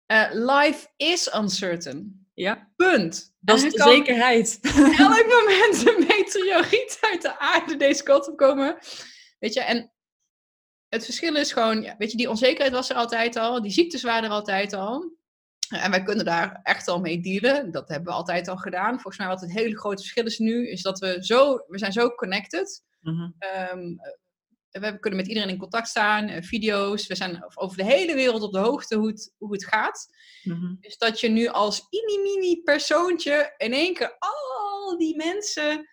Eh, life is uncertain. Ja. Punt. Dat is de zekerheid. elk moment een meteoriet uit de aarde deze kant op komen. Weet je, en het verschil is gewoon, weet je, die onzekerheid was er altijd al, die ziektes waren er altijd al. En wij kunnen daar echt al mee dealen. Dat hebben we altijd al gedaan. Volgens mij wat het hele grote verschil is nu, is dat we zo, we zijn zo connected. Mhm. Ehm, we kunnen met iedereen in contact staan, eh, video's. We zijn over de hele wereld op de hoogte hoe het, hoe het gaat. Mhm. Dus dat je nu als mini-mini persoontje in één keer al die mensen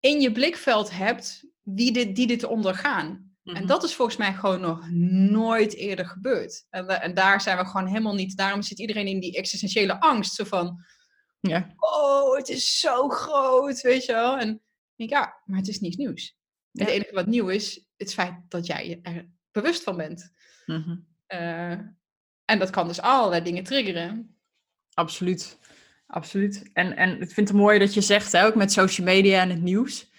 in je blikveld hebt die dit, die dit ondergaan. En Mhm. dat is volgens mij gewoon nog nooit eerder gebeurd. En, en daar zijn we gewoon helemaal niet. Daarom zit iedereen in die existentiële angst. Zo van, Ja. oh, het is zo groot, weet je wel. En ik denk, ja, maar het is niets nieuws. Ja. Het enige wat nieuw is, het feit dat jij je er bewust van bent. Mhm. Eh, en dat kan dus allerlei dingen triggeren. Absoluut. Absoluut. En, en ik vind het mooi dat je zegt, hè, ook met social media en het nieuws,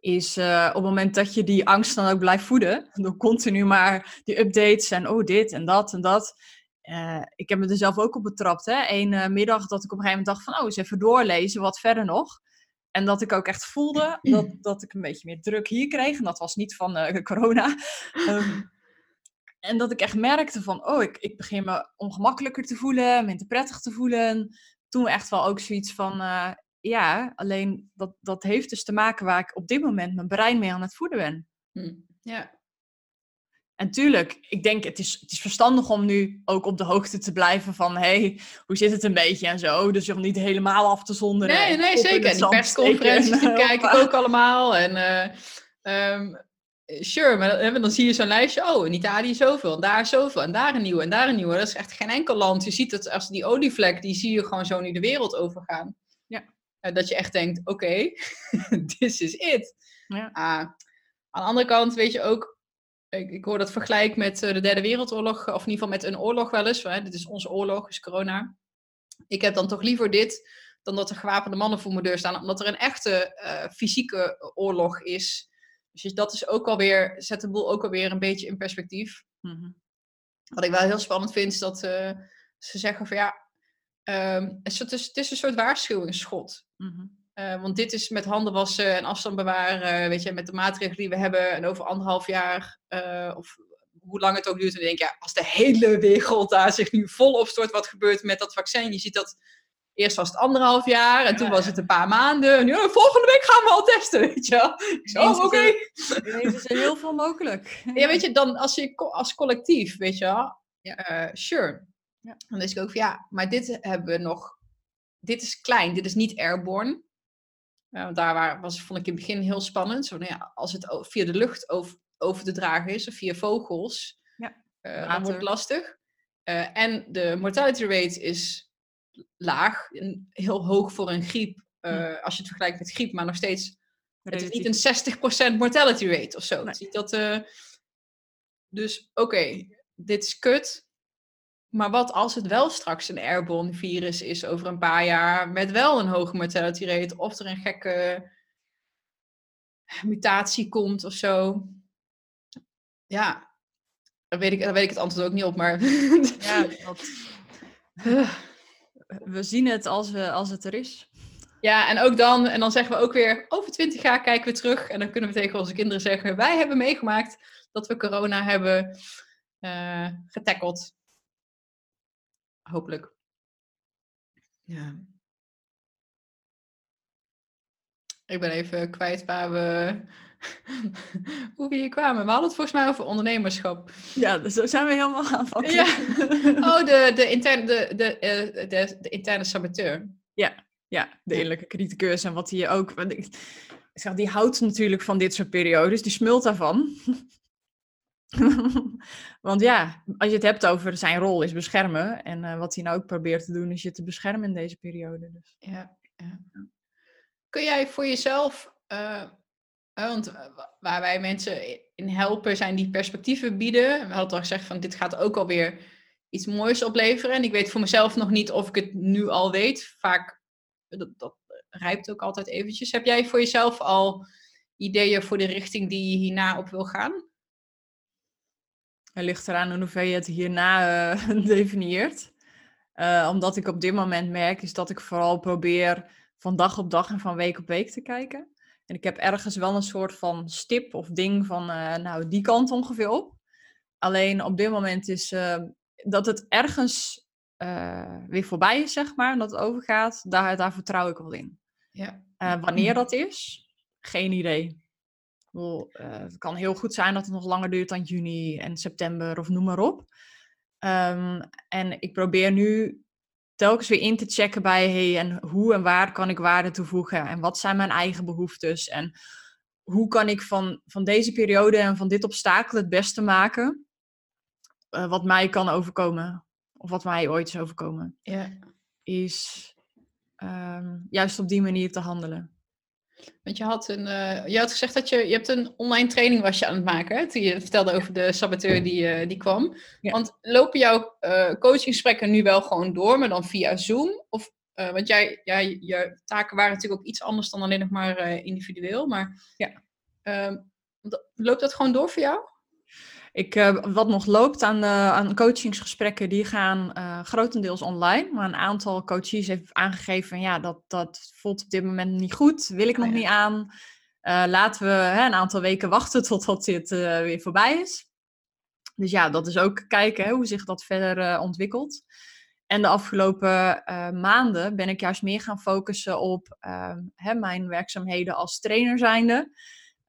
is eh, op het moment dat je die angst dan ook blijft voeden, door continu maar die updates en oh dit en dat en dat. Eh, ik heb me er zelf ook op betrapt. Hè. Eén middag dat ik op een gegeven moment dacht van, oh, eens even doorlezen, wat verder nog. En dat ik ook echt voelde dat, dat ik een beetje meer druk hier kreeg. En dat was niet van eh, corona. Ehm, en dat ik echt merkte van, oh, ik, ik begin me ongemakkelijker te voelen, minder prettig te voelen. Toen echt wel ook zoiets van, eh, ja, alleen dat, dat heeft dus te maken waar ik op dit moment mijn brein mee aan het voeden ben. Hm. Ja. En tuurlijk, ik denk het is, het is verstandig om nu ook op de hoogte te blijven van hey, hoe zit het een beetje en zo. Dus om niet helemaal af te zonderen. Nee, nee, zeker. En die persconferenties die kijk ik ook allemaal. En eh, ehm, sure, maar dan, dan zie je zo'n lijstje. Oh, in Italië zoveel, en daar zoveel, en daar een nieuwe, en daar een nieuwe. Dat is echt geen enkel land. Je ziet het als die olievlek, die zie je gewoon zo nu de wereld overgaan. Ja. Eh, dat je echt denkt, oké, this is it. Ja. Ah, aan de andere kant weet je ook, ik, ik hoor dat vergelijk met eh, de derde wereldoorlog, of in ieder geval met een oorlog wel eens. Hè? Dit is onze oorlog, is corona. Ik heb dan toch liever dit dan dat er gewapende mannen voor mijn deur staan, omdat er een echte eh, fysieke oorlog is. Dus dat is ook alweer, zet de boel ook alweer een beetje in perspectief. Mhm. Wat ik wel heel spannend vind, is dat eh, ze zeggen van ja, ehm, het, is, het is een soort waarschuwingsschot. Mhm. Eh, want dit is met handen wassen en afstand bewaren, weet je, met de maatregelen die we hebben. En over anderhalf jaar, eh, of hoe lang het ook duurt. En dan denk ik, ja, als de hele wereld daar zich nu vol op stort, wat gebeurt met dat vaccin? Je ziet dat eerst was het anderhalf jaar en toen was het een paar maanden. En nu, oh, volgende week gaan we al testen, weet je wel. Ik zo, oh, is oké. Is er heel veel mogelijk. Ja, weet je, dan als je als collectief, weet je wel, Ja. eh, sure. Ja. Dan denk ik ook van ja, maar dit hebben we nog, dit is klein, dit is niet airborne. Daar waar, was, vond ik in het begin heel spannend. Zo, nou ja, als het via de lucht over, over te dragen is, of via vogels, Ja. eh, dan wordt het lastig. Eh, en de mortality rate is laag, heel hoog voor een griep, eh, als je het vergelijkt met griep, maar nog steeds het is niet een 60% mortality rate of zo. Nee. Niet dat, Dus oké, dit is kut. Maar wat als het wel straks een airborne virus is over een paar jaar met wel een hoge mortality rate of er een gekke mutatie komt of zo? Ja, daar weet ik, daar weet ik het antwoord ook niet op, maar Ja, dat, we zien het als, we, als het er is. Ja, en ook dan, en dan zeggen we ook weer, over twintig jaar kijken we terug. En dan kunnen we tegen onze kinderen zeggen, wij hebben meegemaakt dat we corona hebben eh getackeld. Hopelijk. Ja. Ik ben even kwijt waar we, hoe we hier kwamen. We hadden het volgens mij over ondernemerschap. Ja, dus zo zijn we helemaal aanvankelijk. Ja. Oh, de, de, interne, de, de, eh, de, de interne saboteur. Ja, de innerlijke criticus en wat hij ook... ik zeg, die houdt natuurlijk van dit soort periodes, die smult daarvan. Want ja, als je het hebt over zijn rol is beschermen en eh, wat hij nou ook probeert te doen is je te beschermen in deze periode. Dus. Ja, ja. Kun jij voor jezelf, eh, eh, want wa- waar wij mensen in helpen, zijn die perspectieven bieden. We hadden al gezegd van dit gaat ook alweer iets moois opleveren. En ik weet voor mezelf nog niet of ik het nu al weet. Vaak, dat, dat rijpt ook altijd eventjes. Heb jij voor jezelf al ideeën voor de richting die je hierna op wil gaan? Het ligt eraan in hoeverre je het hierna eh, definieert. Eh, omdat ik op dit moment merk, is dat ik vooral probeer van dag op dag en van week op week te kijken. En ik heb ergens wel een soort van stip of ding van, eh, nou, die kant ongeveer op. Alleen op dit moment is dat het ergens weer voorbij is, zeg maar, en dat het overgaat, daar, daar vertrouw ik wel in. Ja. Wanneer dat is, geen idee. Bedoel, eh, het kan heel goed zijn dat het nog langer duurt dan juni en september of noem maar op. Ehm, en ik probeer nu telkens weer in te checken bij hey, en hoe en waar kan ik waarde toevoegen en wat zijn mijn eigen behoeftes en hoe kan ik van, van deze periode en van dit obstakel het beste maken eh, wat mij kan overkomen of wat mij ooit is overkomen, ja. is ehm, juist op die manier te handelen. Want je had, een, je had gezegd dat je, je hebt een online training was je aan het maken. Hè? Toen je vertelde over de saboteur die, eh, die kwam. Ja. Want lopen jouw coachinggesprekken nu wel gewoon door, maar dan via Zoom? Of, want jij, jij, je taken waren natuurlijk ook iets anders dan alleen nog maar individueel. Maar Ja. ehm, loopt dat gewoon door voor jou? Ik, eh, wat nog loopt aan, eh, aan coachingsgesprekken, die gaan eh, grotendeels online. Maar een aantal coaches heeft aangegeven, ja, dat, dat voelt op dit moment niet goed. Wil ik Oh, nog ja. niet aan. Laten we hè, een aantal weken wachten totdat dit weer voorbij is. Dus ja, dat is ook kijken hè, hoe zich dat verder ontwikkelt. En de afgelopen maanden ben ik juist meer gaan focussen op uh, hè, mijn werkzaamheden als trainer zijnde.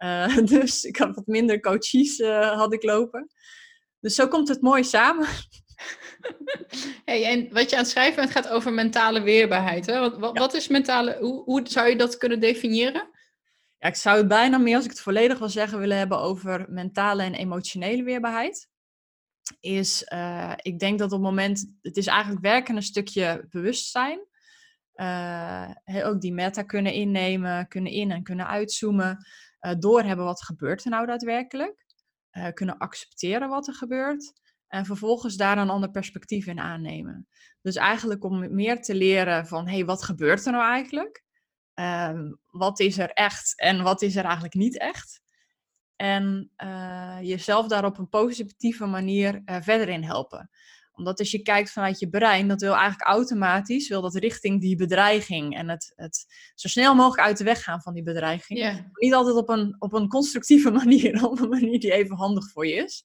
Uh, dus ik had wat minder coaches uh, had ik lopen. Dus zo komt het mooi samen. Hey, en wat je aan het schrijven bent gaat over mentale weerbaarheid. Hè? Wat, wat, ja. wat is mentale, hoe, hoe zou je dat kunnen definiëren? Ja, ik zou het bijna meer, als ik het volledig wil zeggen, willen hebben over mentale en emotionele weerbaarheid. Is, uh, ik denk dat op het moment, het is eigenlijk werken een stukje bewustzijn. Uh, ook die meta kunnen innemen, kunnen in- en kunnen uitzoomen. Uh, doorhebben wat gebeurt er nou daadwerkelijk. kunnen accepteren wat er gebeurt. En vervolgens daar een ander perspectief in aannemen. Dus eigenlijk om meer te leren van, hé, hey, wat gebeurt er nou eigenlijk? Um, wat is er echt en wat is er eigenlijk niet echt? En uh, jezelf daar op een positieve manier uh, verder in helpen. Omdat als je kijkt vanuit je brein, dat wil eigenlijk automatisch, wil dat richting die bedreiging en het, het zo snel mogelijk uit de weg gaan van die bedreiging. Yeah. Niet altijd op een, op een constructieve manier, op een manier die even handig voor je is.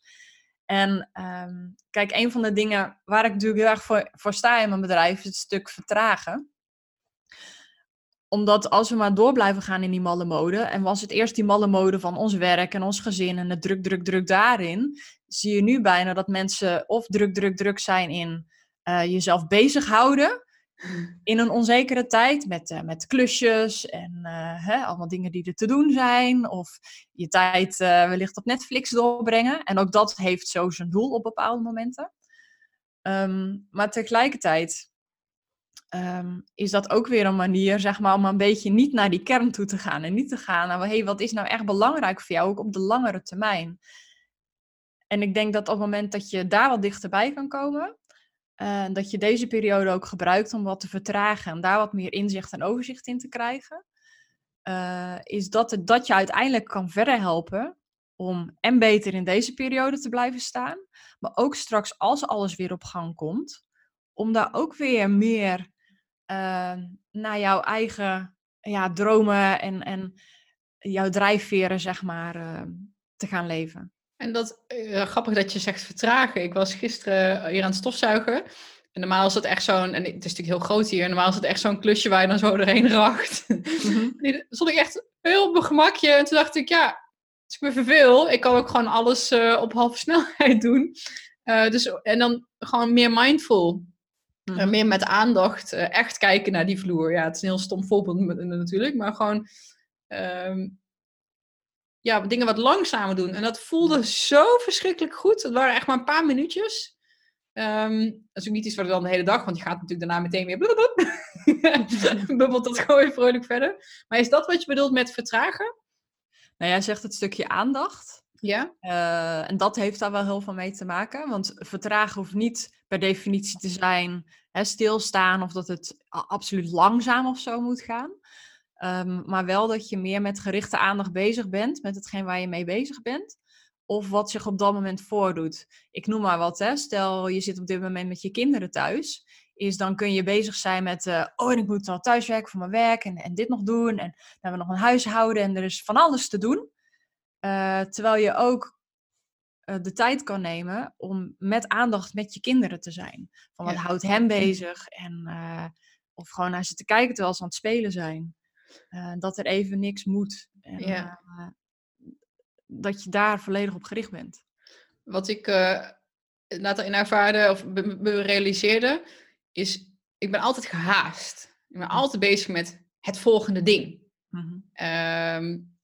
En um, kijk, een van de dingen waar ik natuurlijk heel erg voor, voor sta in mijn bedrijf is het stuk vertragen omdat als we maar door blijven gaan in die malle mode, en was het eerst die malle mode van ons werk en ons gezin en de druk, druk, druk daarin, zie je nu bijna dat mensen of druk, druk, druk zijn in uh, jezelf bezighouden in een onzekere tijd met, uh, met klusjes en uh, hè, allemaal dingen die er te doen zijn. Of je tijd wellicht op Netflix doorbrengen. En ook dat heeft zo zijn doel op bepaalde momenten. Um, maar tegelijkertijd um, is dat ook weer een manier, zeg maar, om een beetje niet naar die kern toe te gaan. En niet te gaan naar, hey, wat is nou echt belangrijk voor jou, ook op de langere termijn. En ik denk dat op het moment dat je daar wat dichterbij kan komen, uh, dat je deze periode ook gebruikt om wat te vertragen en daar wat meer inzicht en overzicht in te krijgen, uh, is dat het dat je uiteindelijk kan verder helpen om en beter in deze periode te blijven staan, maar ook straks als alles weer op gang komt, om daar ook weer meer uh, naar jouw eigen ja, dromen en, en jouw drijfveren, zeg maar, te gaan leven. En dat, uh, grappig dat je zegt vertragen. Ik was gisteren hier aan het stofzuigen. En normaal is dat echt zo'n, en het is natuurlijk heel groot hier, normaal is het echt zo'n klusje waar je dan zo doorheen racht. Mm-hmm. nee, stond ik echt heel op mijn gemakje. En toen dacht ik, ja, als ik me verveel, ik kan ook gewoon alles uh, op halve snelheid doen. Uh, dus, en dan gewoon meer mindful. Uh, meer met aandacht, echt kijken naar die vloer. Ja, het is een heel stom voorbeeld natuurlijk, maar gewoon um, ja, dingen wat langzamer doen. En dat voelde zo verschrikkelijk goed. Het waren echt maar een paar minuutjes. Um, dat is ook niet iets wat dan de hele dag, want je gaat natuurlijk daarna meteen weer bubbelt dat gewoon weer vrolijk verder. Maar is dat wat je bedoelt met vertragen? Nou, jij zegt het stukje aandacht. Ja. Uh, en dat heeft daar wel heel veel mee te maken. Want vertragen hoeft niet per definitie te zijn hè, stilstaan of dat het absoluut langzaam of zo moet gaan. Um, maar wel dat je meer met gerichte aandacht bezig bent met hetgeen waar je mee bezig bent. Of wat zich op dat moment voordoet. Ik noem maar wat, hè. stel je zit op dit moment met je kinderen thuis. Is dan kun je bezig zijn met, uh, oh en ik moet al thuiswerken voor mijn werk en, en dit nog doen. En dan hebben we nog een huishouden en er is van alles te doen. Uh, terwijl je ook uh, de tijd kan nemen om met aandacht met je kinderen te zijn. Van wat ja. houdt hem bezig en of gewoon naar ze te kijken terwijl ze aan het spelen zijn. Uh, dat er even niks moet. En, ja. uh, dat je daar volledig op gericht bent. Wat ik uh, later in ervaarde of me realiseerde, is ik ben altijd gehaast. Ik ben altijd bezig met het volgende ding. Mm-hmm. Um,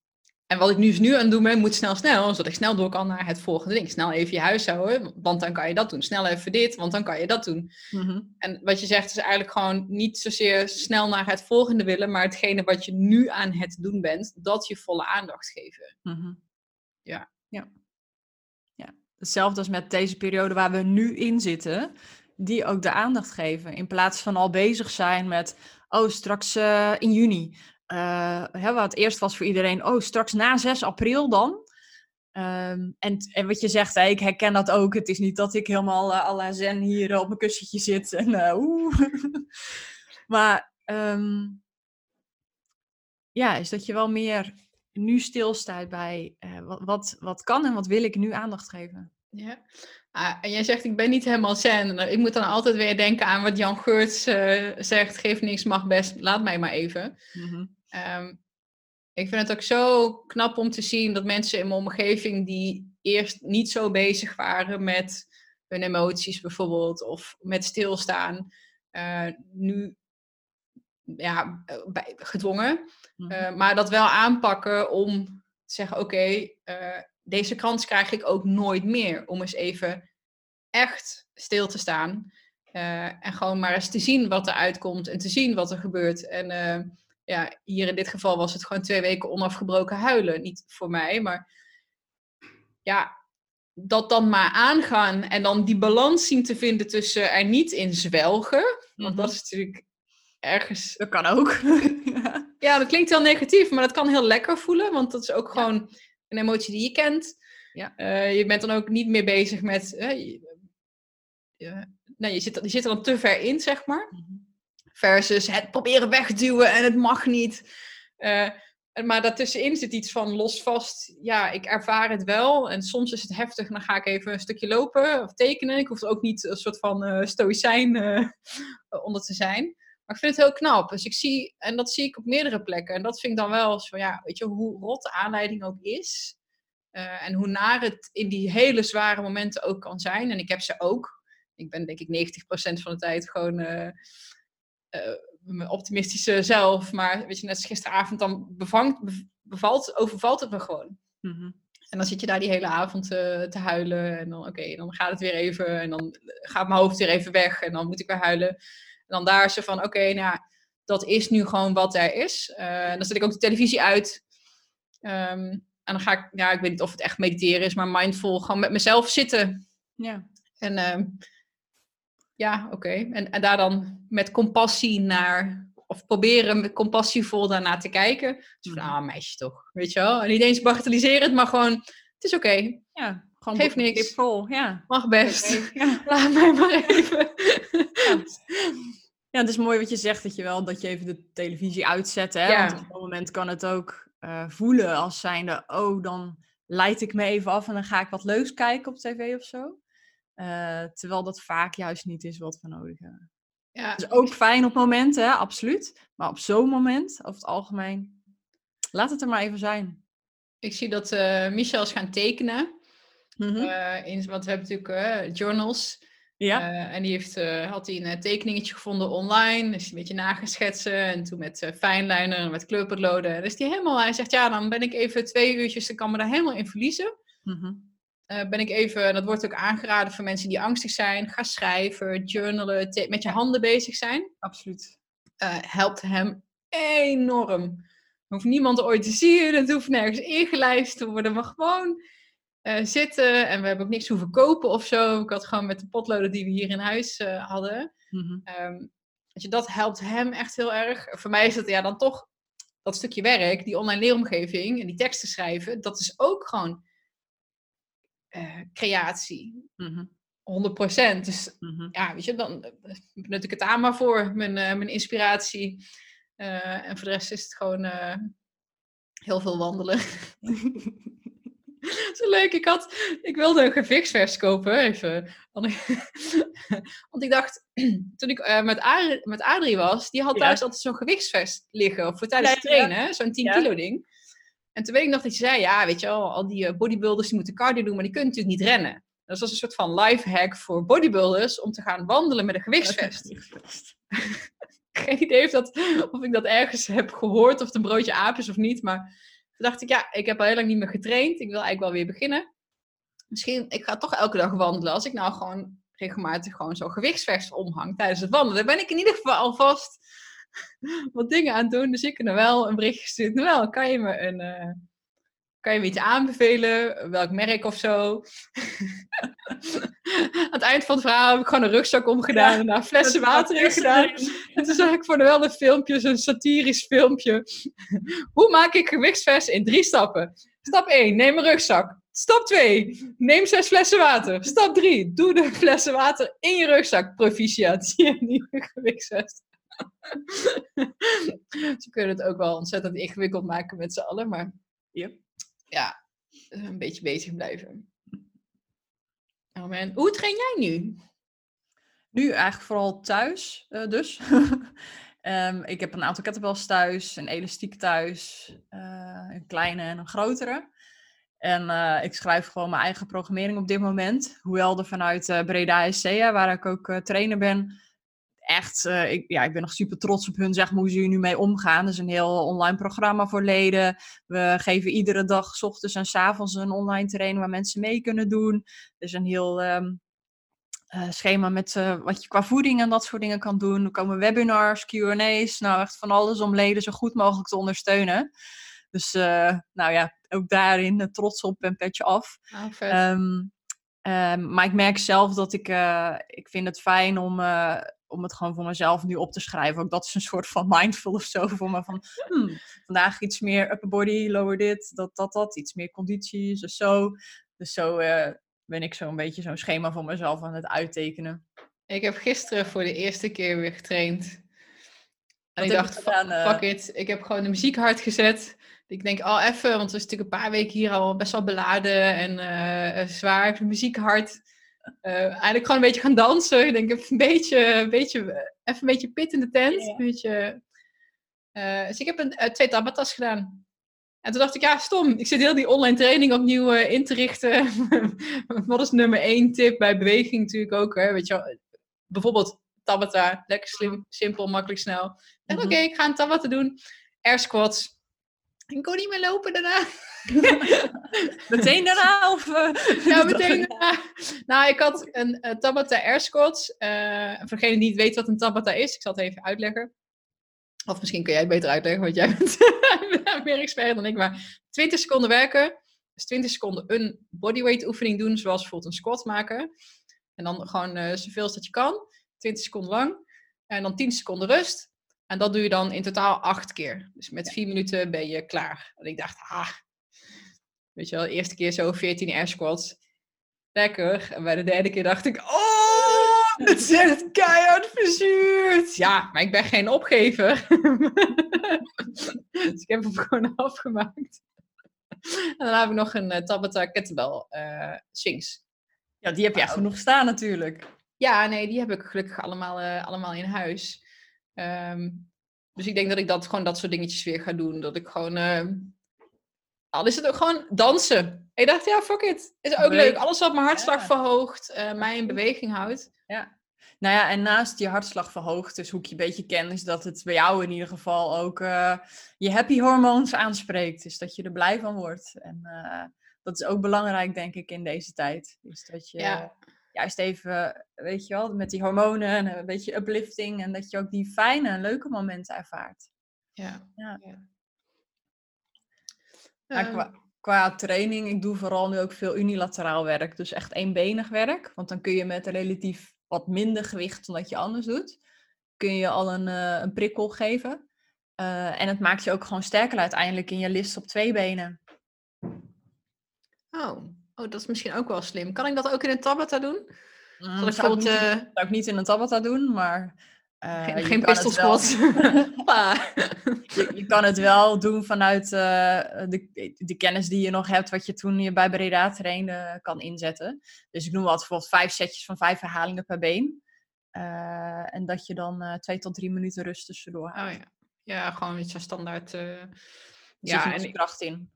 en wat ik nu, nu aan het doen ben, moet snel, snel, zodat ik snel door kan naar het volgende ding. Snel even je huishouden, want dan kan je dat doen. Snel even dit, want dan kan je dat doen. Mm-hmm. En wat je zegt is eigenlijk gewoon niet zozeer snel naar het volgende willen, maar hetgene wat je nu aan het doen bent, dat je volle aandacht geven. Mm-hmm. Ja. ja. Ja. Hetzelfde als met deze periode waar we nu in zitten, die ook de aandacht geven. In plaats van al bezig zijn met, oh, straks uh, in juni. Uh, hè, wat eerst was voor iedereen, oh, straks na 6 april dan. Um, en, en wat je zegt, hè, ik herken dat ook. Het is niet dat ik helemaal uh, à la zen hier uh, op mijn kussentje zit. En, uh, maar um, ja, is dat je wel meer nu stilstaat bij wat, wat, wat kan en wat wil ik nu aandacht geven. Ja, ah, en jij zegt ik ben niet helemaal zen. Ik moet dan altijd weer denken aan wat Jan Geurts zegt, geef niks, mag best, laat mij maar even. Mm ik vind het ook zo knap om te zien dat mensen in mijn omgeving die eerst niet zo bezig waren met hun emoties bijvoorbeeld of met stilstaan, uh, nu ja, bij, gedwongen, uh, maar dat wel aanpakken om te zeggen: oké, uh, deze kans krijg ik ook nooit meer om eens even echt stil te staan en gewoon maar eens te zien wat er uitkomt en te zien wat er gebeurt. En ja, hier in dit geval was het gewoon twee weken onafgebroken huilen. Niet voor mij, maar ja, dat dan maar aangaan en dan die balans zien te vinden tussen er niet in zwelgen. Want dat mhm. is natuurlijk ergens. Dat kan ook. ja, dat klinkt heel negatief, maar dat kan heel lekker voelen, want dat is ook gewoon een emotie die je kent. Ja. Uh, je bent dan ook niet meer bezig met. Uh, je, nee, je zit, je zit er dan te ver in, zeg maar. Mhm. Versus het proberen wegduwen en het mag niet. Uh, maar daartussenin zit iets van los vast. Ja, ik ervaar het wel. En soms is het heftig. Dan ga ik even een stukje lopen of tekenen. Ik hoef ook niet een soort van uh, stoïcijn uh, onder te zijn. Maar ik vind het heel knap. Dus ik zie, en dat zie ik op meerdere plekken. En dat vind ik dan wel zo ja, weet je, hoe rot de aanleiding ook is. En hoe naar het in die hele zware momenten ook kan zijn. En ik heb ze ook. Ik ben denk ik 90% van de tijd gewoon mijn optimistische zelf. Maar weet je, net als gisteravond, dan bevangt, bevalt, overvalt het me gewoon. Mhm. En dan zit je daar die hele avond te, te huilen. En dan, oké, dan gaat het weer even. En dan gaat mijn hoofd weer even weg. En dan moet ik weer huilen. En dan daar ze van, oké, nou, dat is nu gewoon wat er is. Uh, dan zet ik ook de televisie uit. Um, en dan ga ik, ja, ik weet niet of het echt mediteren is, maar mindful, gewoon met mezelf zitten. Ja. En uh, ja, oké. En, en daar dan met compassie naar, of proberen met compassievol daarna te kijken. Dus van, mhm. ah, meisje toch, weet je wel. En niet eens bagatelliseren maar gewoon, het is oké. Ja, gewoon Geef niks. vol, ja. Mag best. Ja. Laat mij maar even. Ja. ja, het is mooi wat je zegt, dat je wel, dat je even de televisie uitzet, hè. Ja. Want op dat moment kan het ook uh, voelen als zijnde, oh, dan leid ik me even af en dan ga ik wat leuks kijken op tv of zo. Uh, terwijl dat vaak juist niet is wat we nodig hebben. Ja. Is ook fijn op momenten, hè? absoluut. Maar op zo'n moment, over het algemeen, laat het er maar even zijn. Ik zie dat uh, Michel is gaan tekenen. Mm -hmm. uh, in, want we hebben natuurlijk journals. Ja. en die heeft, had hij een tekeningetje gevonden online. Dus een beetje nageschetsen. En toen met fijnlijner en met kleurpotloden. Dus die helemaal, hij zegt, ja, dan ben ik even twee uurtjes, dan kan me daar helemaal in verliezen. Mm -hmm. Uh, ben ik even, en dat wordt ook aangeraden voor mensen die angstig zijn, ga schrijven, journalen, met je handen bezig zijn. Absoluut. Uh, helpt hem enorm. Hoeft niemand ooit te zien, het hoeft nergens ingelijst te worden, maar gewoon uh, zitten. En we hebben ook niks hoeven kopen of zo. Ik had gewoon met de potloden die we hier in huis hadden. Mm -hmm. um, je, dat helpt hem echt heel erg. Voor mij is het ja, dan toch dat stukje werk, die online leeromgeving en die teksten schrijven, dat is ook gewoon uh, creatie. Mm -hmm. 100%. Dus mm -hmm. ja, weet je, dan eh, benut ik het aan maar voor mijn, uh, mijn inspiratie. Uh, en voor de rest is het gewoon heel veel wandelen. Zo leuk. Ik, had, ik wilde een gewichtsvers kopen, even. Want ik dacht, toen ik met, Adrie, met Adrie was, die had thuis altijd zo'n gewichtsvers liggen. Voor tijdens het trainen, zo'n 10 kilo ding. En toen weet ik nog dat je zei, ja, weet je wel, al die eh, bodybuilders die moeten cardio doen, maar die kunnen natuurlijk niet rennen. Dat was een soort van life hack voor bodybuilders om te gaan wandelen met een gewichtsvest. Geen idee of, dat, of ik dat ergens heb gehoord, of het een broodje aap is of niet. Maar toen dacht ik, ja, ik heb al heel lang niet meer getraind. Ik wil eigenlijk wel weer beginnen. Misschien, ik ga toch elke dag wandelen. Als ik nou gewoon regelmatig gewoon zo'n gewichtsvest omhang tijdens het wandelen, dan ben ik in ieder geval alvast wat dingen aan doen. Dus ik heb er wel een bericht gestuurd. Nou, wel, kan je me een... Uh, kan je me iets aanbevelen? Welk merk of zo? Aan het eind van het verhaal heb ik gewoon een rugzak omgedaan en daar flessen water in gedaan. En toen zag ik voor de wel een filmpje, zo'n satirisch filmpje. Hoe maak ik gewichtsvers in drie stappen? Stap 1, neem een rugzak. Stap 2, neem zes flessen water. Stap 3, doe de flessen water in je rugzak. Proficiat, zie je nieuwe gewichtsvest. Ze kunnen het ook wel ontzettend ingewikkeld maken met z'n allen, maar yep. ja, een beetje bezig blijven. Oh man, hoe train jij nu? Nu eigenlijk vooral thuis, uh, dus. um, ik heb een aantal kettlebells thuis, een elastiek thuis, uh, een kleine en een grotere. En uh, ik schrijf gewoon mijn eigen programmering op dit moment. Hoewel er vanuit Breda SC, waar ik ook trainer ben, echt, uh, ik, ja, ik ben nog super trots op hun, zeg maar, hoe ze hier nu mee omgaan. Er is een heel online programma voor leden. We geven iedere dag, s ochtends en s avonds, een online training waar mensen mee kunnen doen. Er is een heel um, uh, schema met uh, wat je qua voeding en dat soort dingen kan doen. Er komen webinars, Q&A's, nou echt van alles om leden zo goed mogelijk te ondersteunen. Dus nou ja, ook daarin trots op en petje af. Oh, um, um, maar ik merk zelf dat ik, ik vind het fijn om om het gewoon voor mezelf nu op te schrijven. Ook dat is een soort van mindful of zo voor me. Van hmm, vandaag iets meer upper body, lower dit, dat, dat, dat. Iets meer conditie, dus zo. Dus zo uh, ben ik zo'n beetje zo'n schema voor mezelf aan het uittekenen. Ik heb gisteren voor de eerste keer weer getraind. En ik dacht, gedaan, uh... fuck it. Ik heb gewoon de muziek hard gezet. Ik denk, al oh, even, want het is natuurlijk een paar weken hier al best wel beladen en uh, zwaar. Ik heb de muziek hard. Uh, eigenlijk gewoon een beetje gaan dansen. Ik denk even een beetje, een beetje, even een beetje pit in de tent. Een beetje, uh, dus ik heb een, uh, twee tabatas gedaan. En toen dacht ik, ja, stom. Ik zit heel die online training opnieuw in te richten. Wat is nummer één tip bij beweging natuurlijk ook. Hè? Weet je, bijvoorbeeld tabata. Lekker slim, simpel, makkelijk, snel. En mm oké, okay, ik ga een tabata doen. Air squats. Ik kon niet meer lopen daarna. meteen daarna? Of, uh, ja, meteen daarna. Nou, ik had een uh, Tabata Air Squats. Uh, voor degene die niet weet wat een Tabata is, ik zal het even uitleggen. Of misschien kun jij het beter uitleggen, want jij bent meer expert dan ik. Maar 20 seconden werken. Dus 20 seconden een bodyweight oefening doen, zoals bijvoorbeeld een squat maken. En dan gewoon uh, zoveel als dat je kan. 20 seconden lang. En dan 10 seconden rust. En dat doe je dan in totaal acht keer. Dus met vier minuten ben je klaar. En ik dacht, ah, weet je wel, de eerste keer zo 14 air squats. Lekker. En bij de derde keer dacht ik, oh, het is echt keihard verzuurd. Ja, maar ik ben geen opgever. dus ik heb hem gewoon afgemaakt. En dan heb ik nog een uh, Tabata kettlebell uh, swings. Ja, die heb je genoeg staan natuurlijk. Ja, nee, die heb ik gelukkig allemaal, uh, allemaal in huis. Um, dus ik denk dat ik dat gewoon dat soort dingetjes weer ga doen. Dat ik gewoon. Uh, al is het ook gewoon dansen. Ik dacht, ja, fuck it. Is ook leuk. Alles wat mijn hartslag ja. verhoogt, uh, mij in beweging houdt. Ja. Nou ja, en naast je hartslag verhoogt, dus hoe ik je een beetje ken, is dat het bij jou in ieder geval ook uh, je happy hormoons aanspreekt. Dus dat je er blij van wordt. En uh, dat is ook belangrijk, denk ik, in deze tijd. Dus dat je ja juist even, weet je wel, met die hormonen en een beetje uplifting. En dat je ook die fijne en leuke momenten ervaart. Ja. ja. ja. qua, ehm. qua, training, ik doe vooral nu ook veel unilateraal werk. Dus echt eenbenig werk. Want dan kun je met relatief wat minder gewicht dan dat je anders doet, kun je al een, uh, een prikkel geven. Uh, en het maakt je ook gewoon sterker uiteindelijk in je list op twee benen. Oh, Oh, dat is misschien ook wel slim. Kan ik dat ook in een Tabata doen? Mm, ik zou, ik niet, uh... zou ik niet in een Tabata doen, maar... Uh, geen geen je, je, kan het wel doen vanuit uh, de, de, kennis die je nog hebt, wat je toen je bij Breda trainde kan inzetten. Dus ik noem wat bijvoorbeeld vijf setjes van vijf herhalingen per been. en dat je dan twee tot drie minuten rust tussendoor houdt. Oh ja. ja, gewoon iets standaard. ja, en kracht in.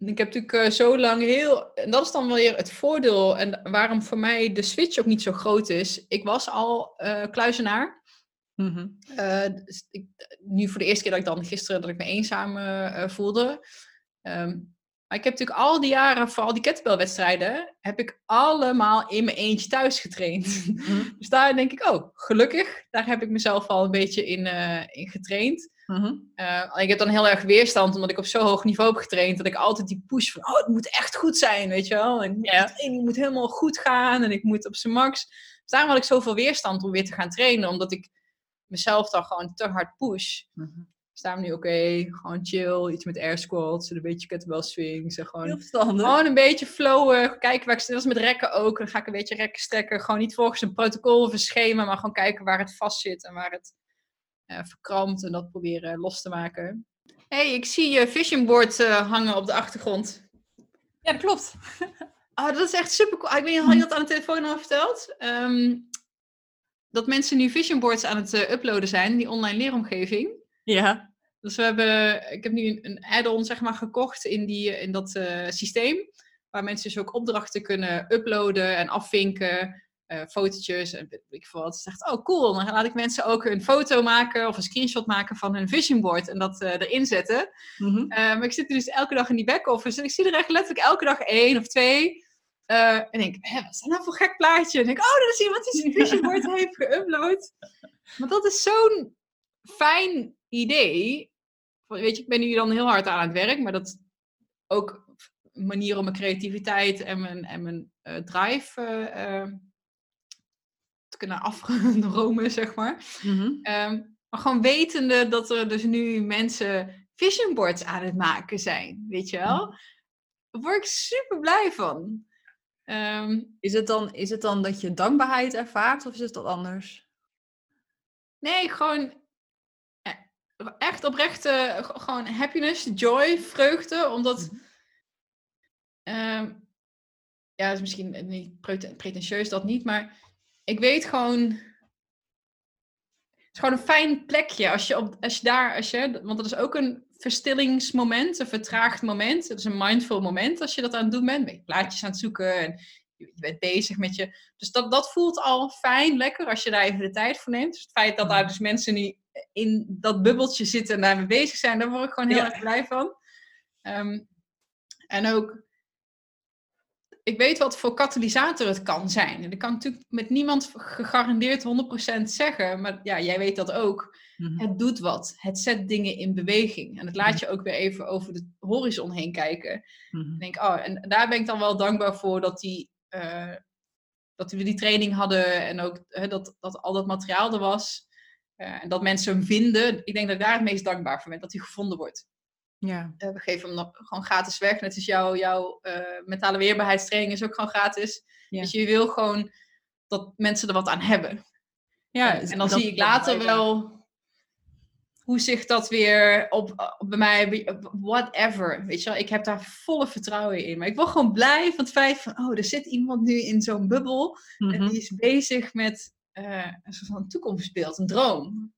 Ik heb natuurlijk uh, zo lang heel. En dat is dan weer het voordeel. En waarom voor mij de switch ook niet zo groot is. Ik was al uh, kluizenaar. Mm -hmm. uh, dus ik, nu voor de eerste keer dat ik dan gisteren dat ik me eenzaam voelde. Um, maar ik heb natuurlijk al die jaren, voor al die kettlebellwedstrijden, heb ik allemaal in mijn eentje thuis getraind. Mm -hmm. dus daar denk ik, oh, gelukkig. Daar heb ik mezelf al een beetje in, in getraind. Mm ik heb dan heel erg weerstand, omdat ik op zo hoog niveau heb getraind, dat ik altijd die push van, oh, het moet echt goed zijn, weet je wel. En het moet helemaal goed gaan en ik moet op zijn max. Dus daarom had ik zoveel weerstand om weer te gaan trainen, omdat ik mezelf dan gewoon te hard push. Mm -hmm. Dus daarom nu, oké, gewoon chill, iets met air squats, een beetje kettlebell swings. En gewoon, gewoon een beetje flowen, kijken waar ik. Dat is met rekken ook, dan ga ik een beetje rekken strekken. Gewoon niet volgens een protocol of een schema, maar gewoon kijken waar het vast zit en waar het verkrampt en dat proberen los te maken. hey, ik zie je vision board uh, hangen op de achtergrond. Ja, dat klopt. Oh, dat is echt super cool. Ah, ik weet niet, had je dat aan de telefoon al verteld? Ehm, dat mensen nu vision boards aan het uh, uploaden zijn, die online leeromgeving. Ja. Dus we hebben, ik heb nu een add-on zeg maar gekocht in, die, in dat uh, systeem. Waar mensen dus ook opdrachten kunnen uploaden en afvinken. Uh, fotootjes en weet ik veel wat. Dus dacht, oh cool, dan laat ik mensen ook een foto maken of een screenshot maken van hun vision board en dat uh, erin zetten. Mm -hmm. uh, maar ik zit dus elke dag in die back-office en ik zie er echt letterlijk elke dag één of twee. en denk, hé, wat is dat nou voor gek plaatje? En denk, oh, dat is iemand die zijn vision board heeft geüpload. Maar dat is zo'n fijn idee. Weet je, ik ben nu dan heel hard aan het werk, maar dat ook een manier om mijn creativiteit en mijn, en mijn drive kunnen afromen, zeg maar. Mm -hmm. um, maar gewoon wetende dat er dus nu mensen vision boards aan het maken zijn, weet je wel. Daar word ik super blij van. Um, is, het dan, is het dan dat je dankbaarheid ervaart of is het dat anders? Nee, gewoon echt oprechte, gewoon happiness, joy, vreugde, omdat... Um, ja, dat is misschien niet pretentieus dat niet, maar ik weet gewoon. Het is gewoon een fijn plekje als je, op, als je daar, als je, want dat is ook een verstillingsmoment, een vertraagd moment. Het is een mindful moment als je dat aan het doen bent. Ben je plaatjes aan het zoeken en je bent bezig met je. Dus dat, dat voelt al fijn, lekker als je daar even de tijd voor neemt. Dus het feit dat daar dus mensen nu in dat bubbeltje zitten en daarmee bezig zijn, daar word ik gewoon heel ja. erg blij van. Um, en ook ik weet wat voor katalysator het kan zijn. En ik kan natuurlijk met niemand gegarandeerd 100% zeggen, maar ja, jij weet dat ook. Mm-hmm. Het doet wat. Het zet dingen in beweging. En het laat je ook weer even over de horizon heen kijken. Mm-hmm. En, denk, oh, en daar ben ik dan wel dankbaar voor dat, die, uh, dat we die training hadden en ook uh, dat, dat al dat materiaal er was. Uh, en dat mensen hem vinden. Ik denk dat ik daar het meest dankbaar voor ben, dat hij gevonden wordt. Ja. Uh, we geven hem nog gewoon gratis weg. Net als jouw, jouw uh, mentale weerbaarheidstraining is ook gewoon gratis. Ja. Dus je wil gewoon dat mensen er wat aan hebben. Ja, en dan zie ik later wel hoe zich dat weer op, op bij mij, whatever. Weet je wel, ik heb daar volle vertrouwen in. Maar ik word gewoon blij van het feit van, oh, er zit iemand nu in zo'n bubbel. En die is bezig met een soort van toekomstbeeld, een droom.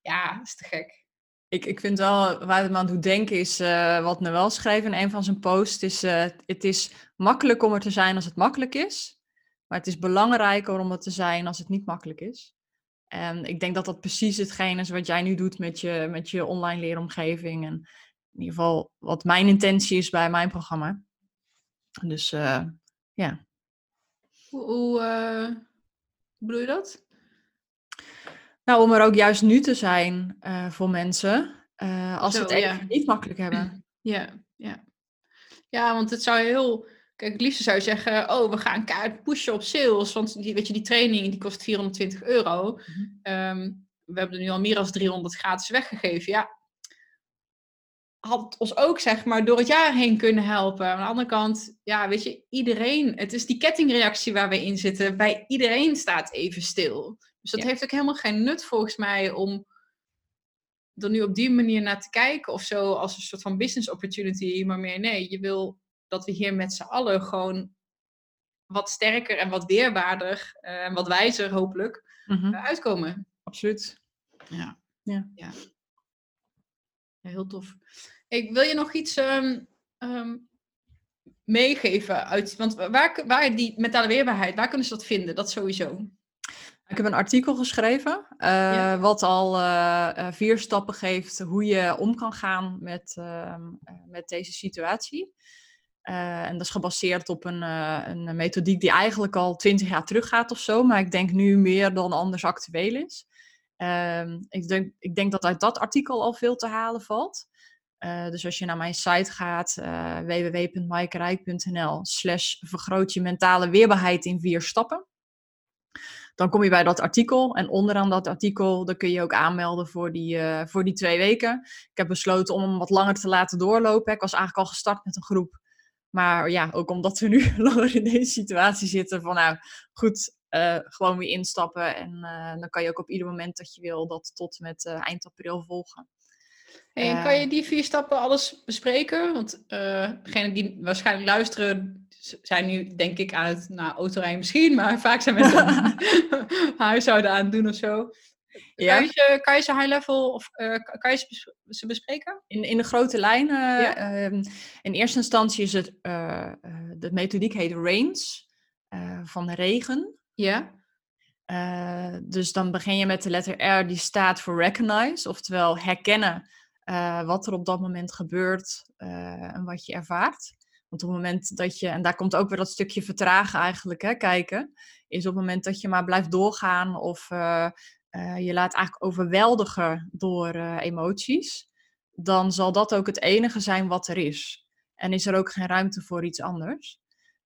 Ja, dat is te gek ik, ik vind wel, waar het me aan doet denken, is uh, wat Noël schreef in een van zijn posts. Is, uh, het is makkelijk om er te zijn als het makkelijk is. Maar het is belangrijker om er te zijn als het niet makkelijk is. En ik denk dat dat precies hetgeen is wat jij nu doet met je, met je online leeromgeving. En in ieder geval wat mijn intentie is bij mijn programma. Dus uh, ja. Hoe, hoe bedoel je dat? Nou, om er ook juist nu te zijn uh, voor mensen, uh, als ze het even ja. niet makkelijk hebben. Ja, ja. Ja, want het zou heel... Kijk, het liefste zou je zeggen, oh, we gaan kaart pushen op sales. Want die, weet je, die training die kost 420 euro. Mm-hmm. Um, we hebben er nu al meer dan 300 gratis weggegeven. Ja, had ons ook, zeg maar, door het jaar heen kunnen helpen. Aan de andere kant, ja, weet je, iedereen, het is die kettingreactie waar we in zitten. Bij iedereen staat even stil. Dus dat ja. heeft ook helemaal geen nut volgens mij om er nu op die manier naar te kijken of zo als een soort van business opportunity. Maar meer nee, je wil dat we hier met z'n allen gewoon wat sterker en wat weerbaarder uh, en wat wijzer hopelijk mm-hmm. uh, uitkomen. Absoluut. Ja. Ja. ja. ja heel tof. Ik wil je nog iets um, um, meegeven uit, want waar, waar die mentale weerbaarheid, waar kunnen ze dat vinden? Dat sowieso. Ik heb een artikel geschreven, uh, ja. wat al uh, vier stappen geeft hoe je om kan gaan met, uh, met deze situatie. en dat is gebaseerd op een, een methodiek die eigenlijk al twintig jaar teruggaat of zo, maar ik denk nu meer dan anders actueel is. Ehm, ik, denk, ik denk dat uit dat artikel al veel te halen valt. dus als je naar mijn site gaat, www.maaikeRijk.nl slash vergroot je mentale weerbaarheid in vier stappen dan kom je bij dat artikel. En onderaan dat artikel, dan kun je ook aanmelden voor die, uh, voor die twee weken. Ik heb besloten om hem wat langer te laten doorlopen. Ik was eigenlijk al gestart met een groep. Maar ja, ook omdat we nu langer in deze situatie zitten. Van nou, goed, uh, gewoon weer instappen. En uh, dan kan je ook op ieder moment dat je wil dat tot met eind april volgen. En kan je die vier stappen alles bespreken? Want degenen die waarschijnlijk luisteren, zijn nu denk ik aan het nou, autorijden misschien, maar vaak zijn mensen huishouden aan het doen of zo. Ja. Kan, je, kan je ze high level of uh, kan je ze, ze bespreken? In, in de grote lijnen. Ja. Uh, in eerste instantie is het, uh, de methodiek heet RAINS, van regen. Ja. dus dan begin je met de letter R die staat voor recognize, oftewel herkennen wat er op dat moment gebeurt en wat je ervaart. Want op het moment dat je, en daar komt ook weer dat stukje vertragen eigenlijk, hè, kijken, is op het moment dat je maar blijft doorgaan of uh, uh, je laat eigenlijk overweldigen door uh, emoties, dan zal dat ook het enige zijn wat er is. En is er ook geen ruimte voor iets anders.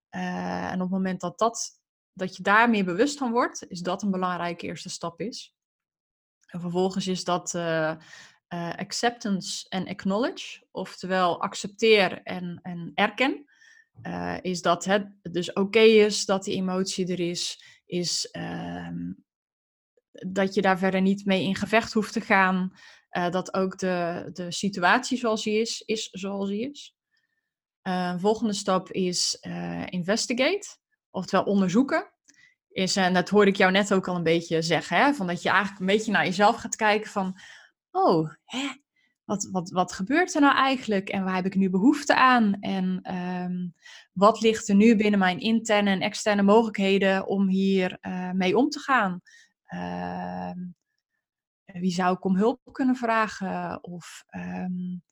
en op het moment dat, dat, dat je daar meer bewust van wordt, is dat een belangrijke eerste stap is. En vervolgens is dat acceptance en acknowledge, oftewel accepteer en, en erken, uh, is dat het dus oké is dat die emotie er is, is uh, dat je daar verder niet mee in gevecht hoeft te gaan, uh, dat ook de, de situatie zoals die is, is zoals die is. volgende stap is investigate, oftewel onderzoeken. Is, en dat hoorde ik jou net ook al een beetje zeggen, hè, van dat je eigenlijk een beetje naar jezelf gaat kijken van oh, hè, wat, wat, wat gebeurt er nou eigenlijk en waar heb ik nu behoefte aan? En um, wat ligt er nu binnen mijn interne en externe mogelijkheden om hier uh, mee om te gaan? Uh, wie zou ik om hulp kunnen vragen? Of um,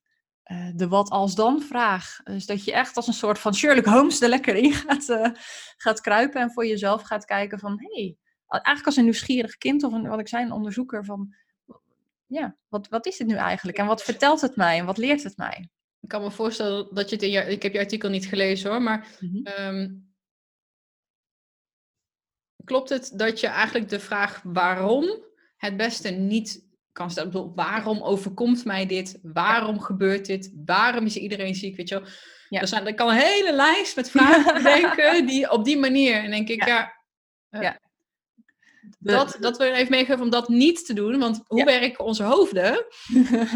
uh, de wat als dan vraag. Dus dat je echt als een soort van Sherlock Holmes er lekker in gaat, gaat kruipen en voor jezelf gaat kijken van hé, hey, eigenlijk als een nieuwsgierig kind of een, wat ik zei, een onderzoeker van ja, wat, wat is het nu eigenlijk? En wat vertelt het mij en wat leert het mij? Ik kan me voorstellen dat je het in je, ik heb je artikel niet gelezen hoor, maar mm um, klopt het dat je eigenlijk de vraag waarom het beste niet kan stellen? Bedoel, waarom overkomt mij dit? Waarom gebeurt dit? Waarom is iedereen ziek? Weet je wel? Ja. Er, zijn, er kan een hele lijst met vragen bedenken die op die manier. En denk ik, ja, ja, uh, ja dat, dat wil even meegeven om dat niet te doen. Want hoe werken onze hoofden?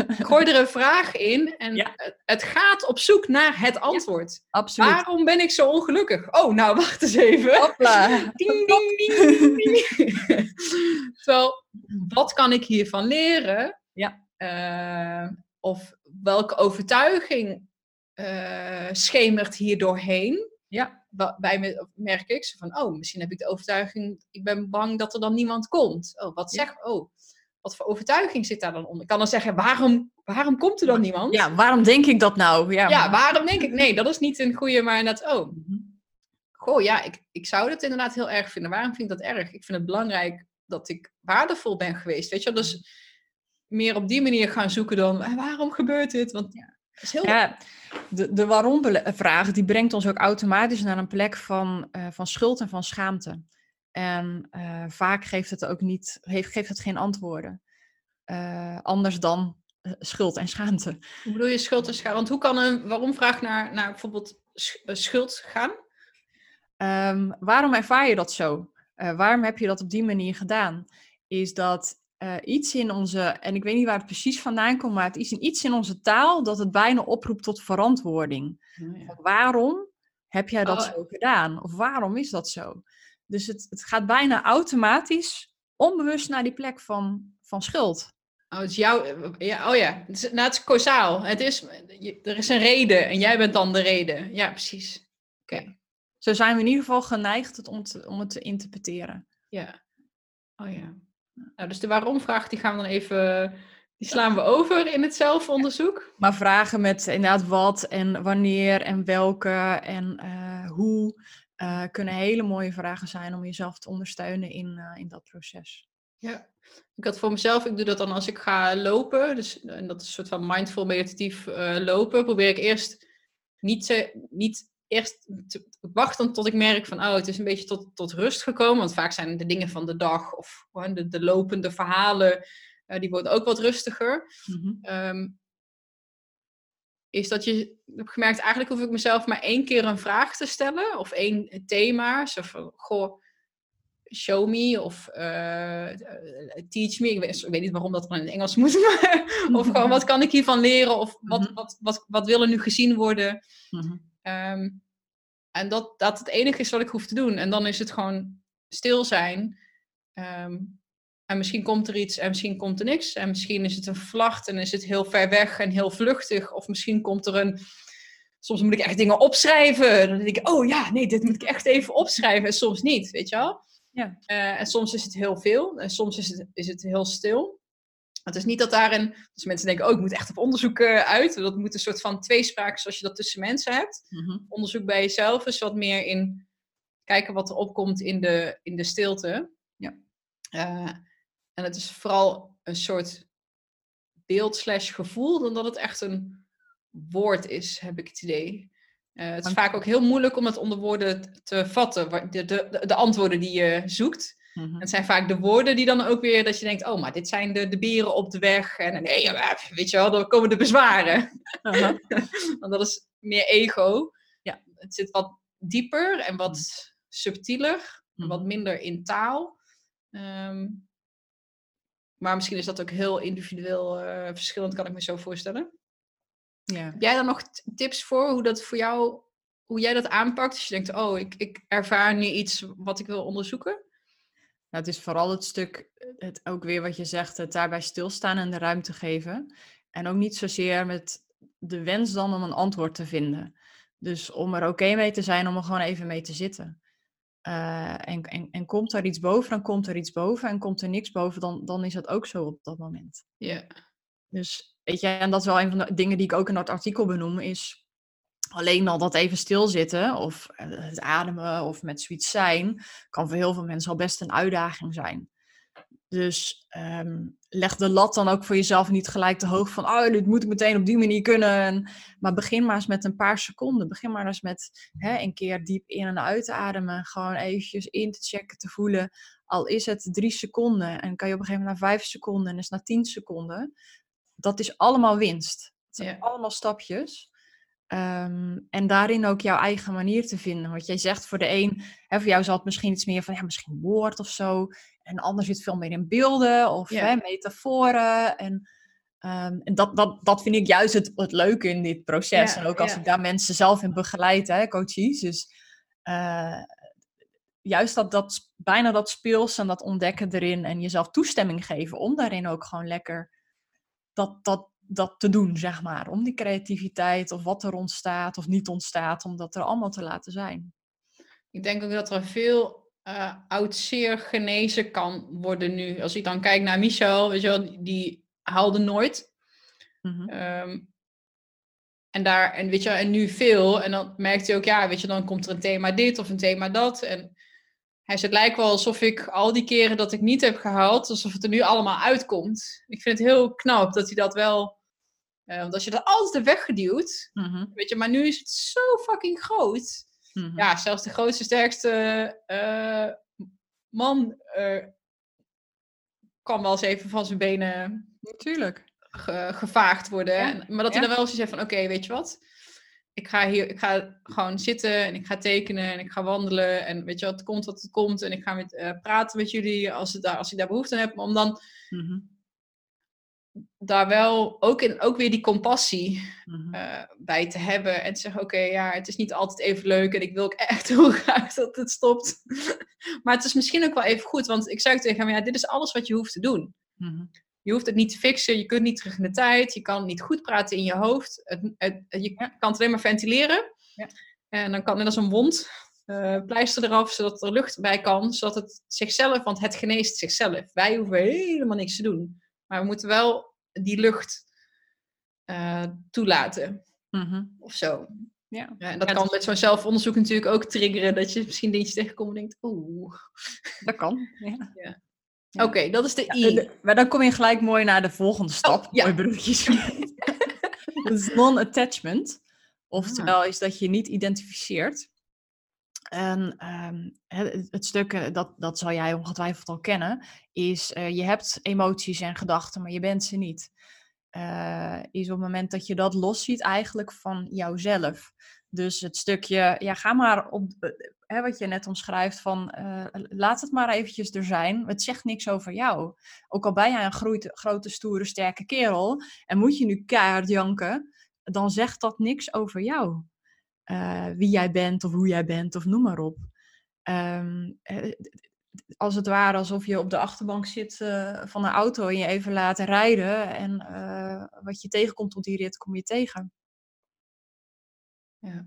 Gooi er een vraag in en het gaat op zoek naar het antwoord. Ja, absoluut. Waarom ben ik zo ongelukkig? Oh, nou, wacht eens even. Hopla. Ding, ding, ding, ding. Terwijl, wat kan ik hiervan leren? Ja. Uh, of welke overtuiging uh, schemert hier doorheen? Ja bij me merk ik van, oh, misschien heb ik de overtuiging, ik ben bang dat er dan niemand komt. Oh, wat zeg, oh, wat voor overtuiging zit daar dan onder? Ik kan dan zeggen, waarom, waarom komt er dan niemand? Ja, waarom denk ik dat nou? Ja, ja waarom denk ik? Nee, dat is niet een goede, maar net, oh, mhm. goh, ja, ik, ik zou dat inderdaad heel erg vinden. Waarom vind ik dat erg? Ik vind het belangrijk dat ik waardevol ben geweest, weet je Dus mhm. meer op die manier gaan zoeken dan, waarom gebeurt dit? Want ja, ja, de, de waarom-vraag die brengt ons ook automatisch naar een plek van, uh, van schuld en van schaamte. En uh, vaak geeft het ook niet, heeft, geeft het geen antwoorden. Uh, anders dan schuld en schaamte. Hoe bedoel je schuld en schaamte? Want hoe kan een waarom-vraag naar, naar bijvoorbeeld schuld gaan? Um, waarom ervaar je dat zo? waarom heb je dat op die manier gedaan? Is dat uh, iets in onze, en ik weet niet waar het precies vandaan komt, maar het is in iets in onze taal dat het bijna oproept tot verantwoording. Oh, ja. Waarom heb jij dat oh. zo gedaan? Of waarom is dat zo? Dus het, het gaat bijna automatisch onbewust naar die plek van, van schuld. Oh, het is jouw, ja, oh ja, het is, nou, het is causaal. Het is, er is een reden en jij bent dan de reden. Ja, precies. Oké. Zo zijn we in ieder geval geneigd om het, om het te interpreteren. Ja. Oh ja. Nou, dus de waarom-vraag die gaan we dan even, die slaan we over in het zelfonderzoek. Maar vragen met inderdaad wat en wanneer en welke en uh, hoe uh, kunnen hele mooie vragen zijn om jezelf te ondersteunen in, uh, in dat proces. Ja, ik had voor mezelf, ik doe dat dan als ik ga lopen, dus en dat is een soort van mindful meditatief lopen, probeer ik eerst niet, te, niet eerst wachten tot ik merk van, oh, het is een beetje tot, tot rust gekomen. Want vaak zijn de dingen van de dag of de, de lopende verhalen, uh, die worden ook wat rustiger. Mm -hmm. is dat je, heb gemerkt, eigenlijk hoef ik mezelf maar één keer een vraag te stellen of één thema. Zo van, goh, show me of eh, eh, teach me. Ik weet, ik weet, niet waarom dat dan in het Engels moet. Maar, of gewoon wat kan ik hiervan leren? Of wat, Mhm. wat, wat, wat wil er nu gezien worden? Mhm. Ehm, en dat dat het enige is wat ik hoef te doen. En dan is het gewoon stil zijn. Ehm, en misschien komt er iets en misschien komt er niks. En misschien is het een vlacht en is het heel ver weg en heel vluchtig. Of misschien komt er een... Soms moet ik echt dingen opschrijven. Dan denk ik, oh ja, nee, dit moet ik echt even opschrijven. En soms niet, weet je wel? Ja. Eh, en soms is het heel veel. En soms is het, is het heel stil. Het is niet dat daarin... Als mensen denken, oh, ik moet echt op onderzoek eh, uit. Dat moet een soort van tweespraak zoals je dat tussen mensen hebt Mhm. onderzoek bij jezelf is wat meer in kijken wat er opkomt in de, in de stilte. Ja. Eh, en het is vooral een soort beeld slash gevoel dan dat het echt een woord is, heb ik het idee. Eh, het is vaak ook heel moeilijk om het onder woorden te vatten, de, de, de antwoorden die je zoekt. Mhm. Het zijn vaak de woorden die dan ook weer, dat je denkt, oh, maar dit zijn de, de beren op de weg. En nee, ja, weet je wel, dan komen de bezwaren. Want dat is meer ego. Ja. Het zit wat dieper en wat subtieler. en Mhm. Wat minder in taal. Ehm, maar misschien is dat ook heel individueel eh, verschillend, kan ik me zo voorstellen. Ja. Heb jij daar nog tips voor hoe dat voor jou, hoe jij dat aanpakt? Als je denkt, oh, ik, ik ervaar nu iets wat ik wil onderzoeken. Nou, het is vooral het stuk, het, ook weer wat je zegt, het daarbij stilstaan en de ruimte geven. En ook niet zozeer met de wens dan om een antwoord te vinden. Dus om er oké mee te zijn, om er gewoon even mee te zitten. Eh, en, en, en komt er iets boven, dan komt er iets boven. En komt er niks boven, dan, dan is dat ook zo op dat moment. Ja. Dus weet je, en dat is wel een van de dingen die ik ook in dat artikel benoem, is alleen al dat even stilzitten of eh, het ademen of met zoiets zijn, kan voor heel veel mensen al best een uitdaging zijn. Dus ehm, leg de lat dan ook voor jezelf niet gelijk te hoog van, oh, dit moet ik meteen op die manier kunnen. En- maar begin maar eens met een paar seconden. Begin maar eens met hè, een keer diep in en uit te ademen. Gewoon eventjes in te checken, te voelen. Al is het drie seconden en kan je op een gegeven moment naar vijf seconden en is naar tien seconden. Dat is allemaal winst. Het zijn Ja. allemaal stapjes. Ehm, en daarin ook jouw eigen manier te vinden. Want jij zegt voor de een, hè, voor jou zal het misschien iets meer van, ja, misschien woord of zo. En de ander zit veel meer in beelden of Ja. hè, metaforen. En, ehm, en dat, dat, dat vind ik juist het, het leuke in dit proces. Ja, en ook als ja. ik daar mensen zelf in begeleid, hè, coaches. Dus eh, juist dat, dat, bijna dat speels en dat ontdekken erin. En jezelf toestemming geven om daarin ook gewoon lekker dat, dat, dat te doen, zeg maar. Om die creativiteit of wat er ontstaat of niet ontstaat, om dat er allemaal te laten zijn. Ik denk ook dat er veel eh oud zeer genezen kan worden nu. Als ik dan kijk naar Michel, weet je wel, die- haalde nooit. Mhm. Ehm, en, daar, en, weet je, en nu veel. En dan merkt hij ook, ja, weet je, dan komt er een thema dit of een thema dat. En hij zegt, het lijkt wel alsof ik al die keren dat ik niet heb gehaald, alsof het er nu allemaal uitkomt. Ik vind het heel knap dat hij dat wel. Eh, want als je dat altijd hebt weggeduwd, Mhm. weet je, maar nu is het zo fucking groot. Mhm. Ja, zelfs de grootste, sterkste eh, man eh, kan wel eens even van zijn benen Natuurlijk. ge- gevaagd worden. Ja, En- maar dat ja. hij dan wel eens zegt van, oké, weet je wat? Ik ga hier, ik ga gewoon zitten en ik ga tekenen en ik ga wandelen. En weet je wat, het komt wat het komt. En ik ga met, praten met jullie als, het daar, als ik daar behoefte aan heb. Maar om dan Mhm. Daar wel ook, in, ook weer die compassie Mhm. eh, bij te hebben. En te zeggen, oké, ja, het is niet altijd even leuk. En ik wil ook echt heel graag dat het stopt. maar het is misschien ook wel even goed. Want ik ook tegen hem, ja, dit is alles wat je hoeft te doen. Mhm. Je hoeft het niet te fixen, je kunt niet terug in de tijd, je kan niet goed praten in je hoofd. Het, het, je kan het alleen maar ventileren. Ja. En dan kan net als een wond eh, pleister eraf, zodat er lucht bij kan, zodat het zichzelf, want het geneest zichzelf. Wij hoeven helemaal niks te doen. Maar we moeten wel die lucht eh, toelaten, Mhm. of zo. Ja. Ja, en dat Ja, kan met zo'n zelfonderzoek natuurlijk ook triggeren, dat je misschien dingetjes tegenkomt en denkt, oeh. Dat kan. Ja. Ja. Oké, dat is de I. de- maar dan kom je gelijk mooi naar de volgende stap. ja. Mooi is non-attachment. Oftewel is dat je niet identificeert. En ehm, het, het stuk, eh, dat, dat zal jij ongetwijfeld al kennen, is eh, je hebt emoties en gedachten, maar je bent ze niet. eh, is op het moment dat je dat losziet eigenlijk van jouzelf. Dus het stukje, ja, ga maar op, hè, wat je net omschrijft van, laat het maar eventjes er zijn. Het zegt niks over jou. Ook al ben jij een grote stoere, sterke kerel en moet je nu keihard janken, dan zegt dat niks over jou. Wie jij bent of hoe jij bent of noem maar op. Um, als het ware alsof je op de achterbank zit uh, van een auto en je even laat rijden. En wat je tegenkomt op die rit, kom je tegen. Ja.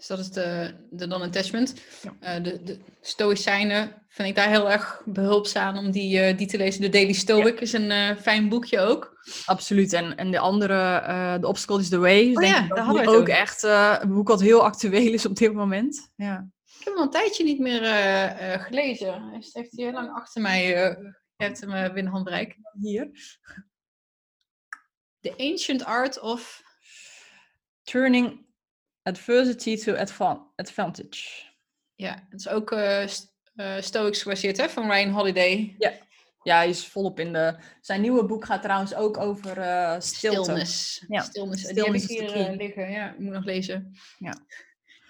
Dus dat is de, de non-attachment. Ja. Uh, de, de Stoïcijnen vind ik daar heel erg behulpzaam om die, die te lezen. De Daily Stoic ja. is een fijn boekje ook. Absoluut. En, en de andere, The Obstacle is the Way. Oh, denk ja, ik hadden we ook echt een boek wat heel actueel is op dit moment. Ja. Ik heb hem al een tijdje niet meer gelezen. Hij heeft hier heel lang achter mij. Je hebt hem binnen handbereik. Hier. The Ancient Art of... Turning Adversity to advan Advantage. Ja, het is ook Stoics gebaseerd hè, van Ryan Holiday. Ja. Ja, hij is volop in de... Zijn nieuwe boek gaat trouwens ook over stilte. Stilness. Ja. Stillness Die heb ik hier liggen. Ja, ik moet nog lezen. Ja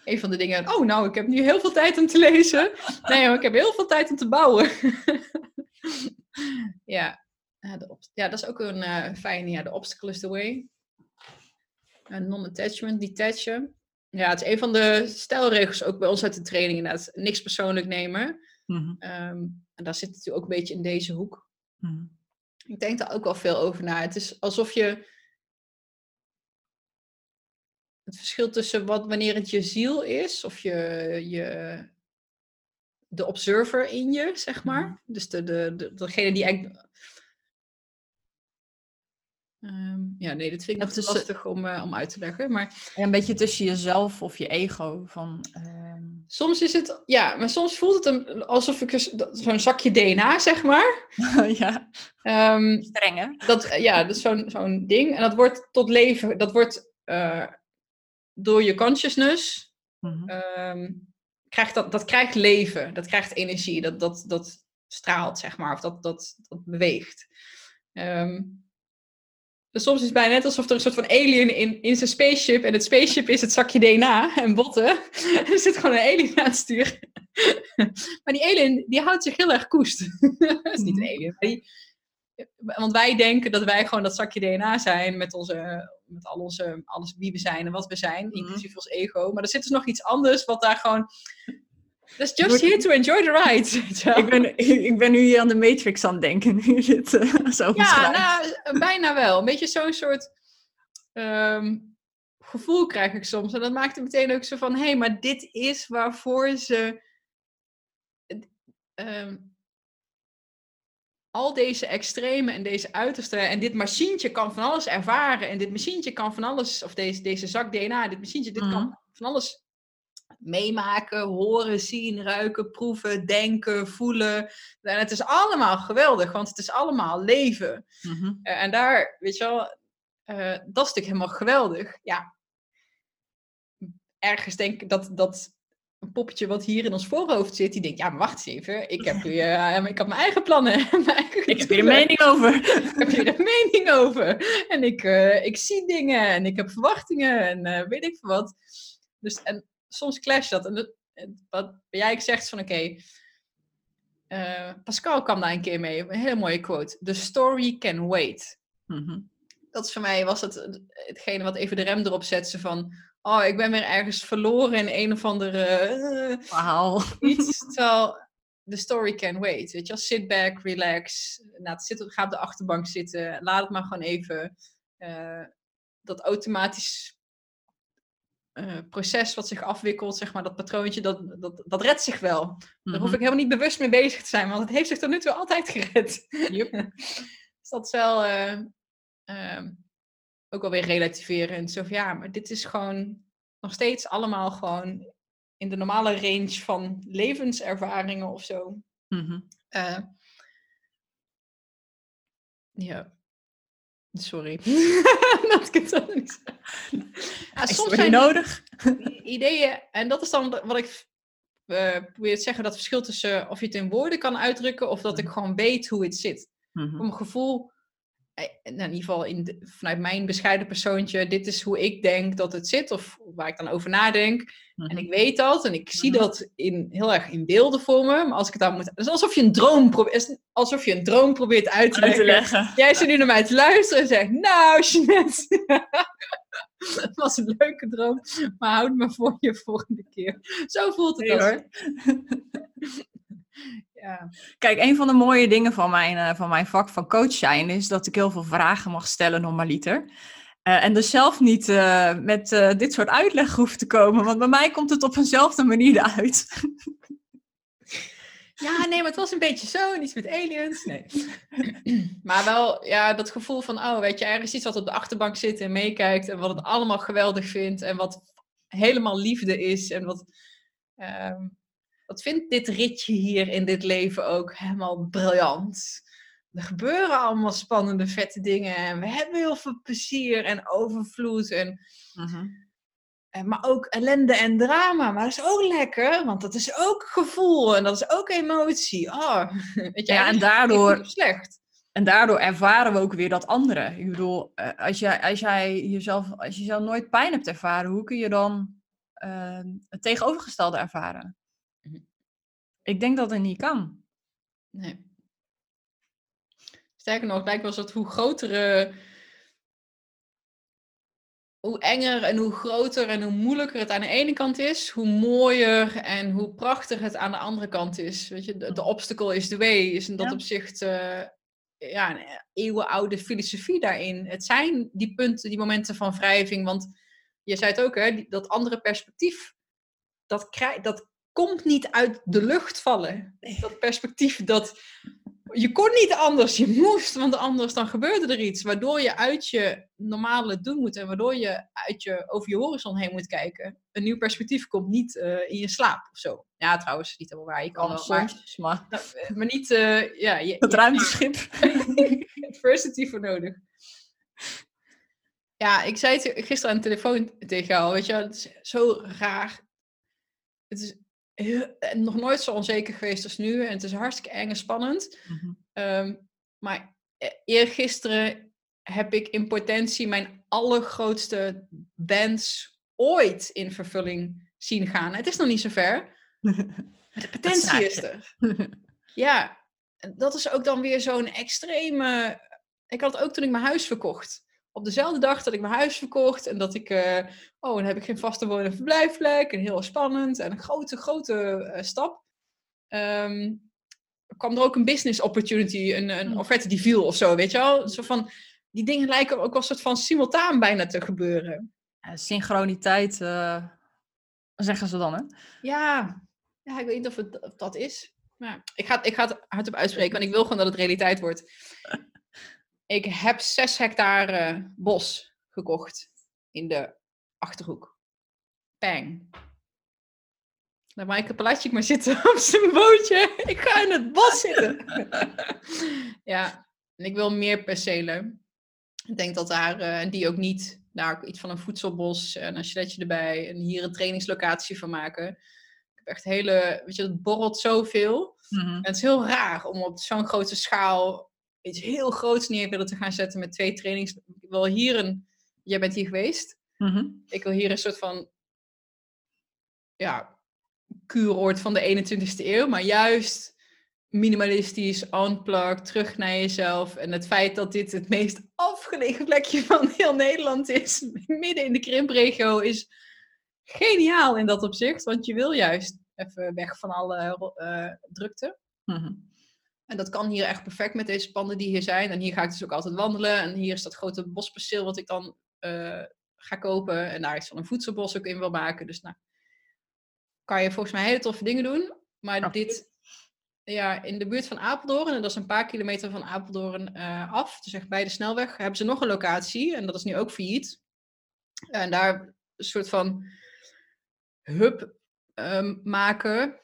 een van de dingen. Oh, nou, ik heb nu heel veel tijd om te lezen. Nee, hoor, ik heb heel veel tijd om te bouwen. ja. ja, dat is ook een uh, fijne. Ja, de obstacle is the way. non-attachment, detachen. Ja, het is een van de stijlregels ook bij ons uit de training inderdaad. Niks persoonlijk nemen. Mm -hmm. um, en daar zit het natuurlijk ook een beetje in deze hoek. Mm -hmm. Ik denk daar ook wel veel over na. Het is alsof je het verschil tussen wat, wanneer het je ziel is, of je, je de observer in je, zeg maar. Mhm. Dus de, de, de, degene die eigenlijk. Um, ja, nee, dat vind ik nog te lastig om, uh, om uit te leggen. Maar... Ja, een beetje tussen jezelf of je ego. Van, um... Soms is het, ja, maar soms voelt het een, alsof ik zo'n zakje DNA, zeg maar. ja. Um, Streng, hè? Dat, ja, dat is zo'n zo'n ding. En dat wordt tot leven, dat wordt uh, door je consciousness Mhm. um, krijgt dat, dat krijgt leven, dat krijgt energie, dat, dat, dat straalt, zeg maar, of dat, dat, dat beweegt. Um, dus soms is het bijna net alsof er een soort van alien in, in zijn spaceship, en het spaceship is het zakje DNA en botten, en er zit gewoon een alien aan het sturen. maar die alien, die houdt zich heel erg koest. dat is niet een alien, die, want wij denken dat wij gewoon dat zakje DNA zijn met, onze, met al onze, alles wie we zijn en wat we zijn, Mhm. inclusief ons ego. Maar er zit dus nog iets anders wat daar gewoon. That's just here to enjoy the ride. Ik ben, ik ben nu hier aan de Matrix aan het denken. Nu dit eh, zo Ja, nou, bijna wel. Een beetje zo'n soort ehm, gevoel krijg ik soms. En dat maakt het meteen ook zo van: hé, hey, maar dit is waarvoor ze. ehm, al deze extreme en deze uiterste. En dit machientje kan van alles ervaren. En dit machientje kan van alles. Of deze, deze zak DNA, dit machientje, dit kan van alles meemaken, horen, zien, ruiken, proeven, denken, voelen. En het is allemaal geweldig, want het is allemaal leven. Mhm. Eh, en daar, weet je wel, eh, dat is natuurlijk helemaal geweldig. Ja, ergens denk ik dat, dat een poppetje wat hier in ons voorhoofd zit, die denkt, ja, maar wacht eens even, ik heb, hier, eh, ik heb mijn eigen plannen. mijn eigen Ik heb hier een mening over. Ik heb hier een mening over. En ik, ik zie dingen en ik heb verwachtingen en weet ik veel wat. Dus en soms clash dat. En dat- wat jij zegt van oké, eh, Pascal kwam daar een keer mee, een hele mooie quote. The story can wait. Mhm. Dat is voor mij was het hetgene wat even de rem erop zette van, oh, ik ben weer ergens verloren in een of andere eh, Verhaal. iets. Terwijl the story can wait. Weet je wel, sit back, relax. Nou, het zit, ga op de achterbank zitten. Laat het maar gewoon even. eh, dat automatisch eh, proces wat zich afwikkelt, zeg maar, dat patroontje, dat, dat, dat redt zich wel. Daar hoef Mhm. ik helemaal niet bewust mee bezig te zijn, want het heeft zich tot nu toe altijd gered. Yep. dus dat is wel ehm, ook wel weer relativerend. Zo van, ja, maar dit is gewoon nog steeds allemaal gewoon in de normale range van levenservaringen of zo. Mhm. Eh, ja. Sorry. dat ik het zo niet. Ja, soms zijn nodig? ideeën, en dat is dan wat ik eh, probeer te zeggen, dat verschil tussen of je het in woorden kan uitdrukken of dat ik gewoon weet hoe het zit. Mhm. Voor mijn gevoel in ieder geval in vanuit mijn bescheiden persoontje, dit is hoe ik denk dat het zit, of waar ik dan over nadenk. En Mhm. ik weet dat en ik zie Mhm. dat in, heel erg in beelden voor me. Maar als ik het dan moet. Het is alsof je een droom probeert. Alsof je een droom probeert uit te Uit te leggen. leggen. Jij zit nu naar mij te luisteren en zegt: Nou, Jeanette. Het was een leuke droom, maar houd me voor je volgende keer. Zo voelt het Nee, als- hoor. Ja. Kijk, een van de mooie dingen van mijn, eh, van mijn vak van coach zijn is dat ik heel veel vragen mag stellen normaliter. Eh, en dus zelf niet eh, met dit soort uitleg hoef te komen, want bij mij komt het op eenzelfde manier eruit. ja, nee, maar het was een beetje zo. en Iets met aliens. Nee. maar wel, ja, dat gevoel van: Oh, weet je, ergens iets wat op de achterbank zit en meekijkt. En wat het allemaal geweldig vindt. En wat helemaal liefde is. En wat. ehm, wat vindt dit ritje hier in dit leven ook helemaal briljant? Er gebeuren allemaal spannende, vette dingen. En we hebben heel veel plezier en overvloed. En, en, maar ook ellende en drama. Maar dat is ook lekker, want dat is ook gevoel en dat is ook emotie. Oh, weet je, Ja, en daardoor, slecht. en daardoor ervaren we ook weer dat andere. Ik bedoel, eh, als, jij, als jij jezelf, als je zelf nooit pijn hebt ervaren, hoe kun je dan eh, het tegenovergestelde ervaren? Mhm. Ik denk dat het niet kan. Nee. Sterker nog, het lijkt wel alsof hoe grotere, hoe enger en hoe groter en hoe moeilijker het aan de ene kant is, hoe mooier en hoe prachtig het aan de andere kant is. Weet je, de, de obstacle is the way, is in dat Ja. opzicht eh, ja, een eeuwenoude filosofie daarin. Het zijn die punten, die momenten van wrijving, want je zei het ook, hè, dat andere perspectief, dat, krijg, dat komt niet uit de lucht vallen. Dat perspectief, dat je kon niet anders, je moest, want anders dan gebeurde er iets, waardoor je uit je normale doen moet en waardoor je, uit je over je horizon heen moet kijken. Een nieuw perspectief komt niet eh, in je slaap of zo. Ja, trouwens, niet helemaal waar. Je kan Kan wel, maar, soms, maar nou, eh, maar niet, eh, ja, je, het ruimteschip. adversity voor nodig. Ja, ik zei het gisteren aan de telefoon tegen jou, weet je, het is zo raar. Het is nog nooit zo onzeker geweest als nu en het is hartstikke eng en spannend. Ehm, maar eh, eergisteren heb ik in potentie mijn allergrootste wens ooit in vervulling zien gaan. Het is nog niet zo ver, maar de potentie is er. Ja, dat is ook dan weer zo'n extreme. Ik had het ook toen ik mijn huis verkocht. Op dezelfde dag dat ik mijn huis verkocht en dat ik. eh, oh, dan heb ik geen vaste woon- en verblijfplek. En heel spannend en een grote, grote eh, stap. Ehm, kwam er ook een business opportunity, een, een Hmm. offerte die viel of zo, weet je wel? Zo van, die dingen lijken ook wel een soort van simultaan bijna te gebeuren. Ja, synchroniteit, eh, zeggen ze dan, hè? Ja, ja ik weet niet of het of dat is. Maar ik, ga, ik ga het hardop uitspreken, want ik wil gewoon dat het realiteit wordt. Ik heb 6 hectare bos gekocht in de Achterhoek. Bang. Laat Maaike Palatschik maar zitten op zijn bootje. Ik ga in het bos zitten. ja, en ik wil meer percelen. Ik denk dat daar, eh, en die ook niet, daar ook iets van een voedselbos en een chaletje erbij. En hier een trainingslocatie van maken. Ik heb echt hele, weet je, het borrelt zoveel. Mhm. En het is heel raar om op zo'n grote schaal iets heel groots neer willen te gaan zetten met twee trainings. Ik wil hier een, jij bent hier geweest. Mhm. Ik wil hier een soort van, ja, kuuroord van de 21ste eeuw, maar juist minimalistisch, unplugged, terug naar jezelf. En het feit dat dit het meest afgelegen plekje van heel Nederland is, midden in de krimpregio, is geniaal in dat opzicht. Want je wil juist even weg van alle eh, drukte. Mhm. En dat kan hier echt perfect met deze panden die hier zijn. En hier ga ik dus ook altijd wandelen. En hier is dat grote bosperceel wat ik dan eh, ga kopen. En daar is dan een voedselbos ook in wil maken. Dus nou, kan je volgens mij hele toffe dingen doen. Maar Absoluut. dit, ja, in de buurt van Apeldoorn, en dat is een paar kilometer van Apeldoorn eh, af, dus echt bij de snelweg, hebben ze nog een locatie. En dat is nu ook failliet. En daar een soort van hub ehm, maken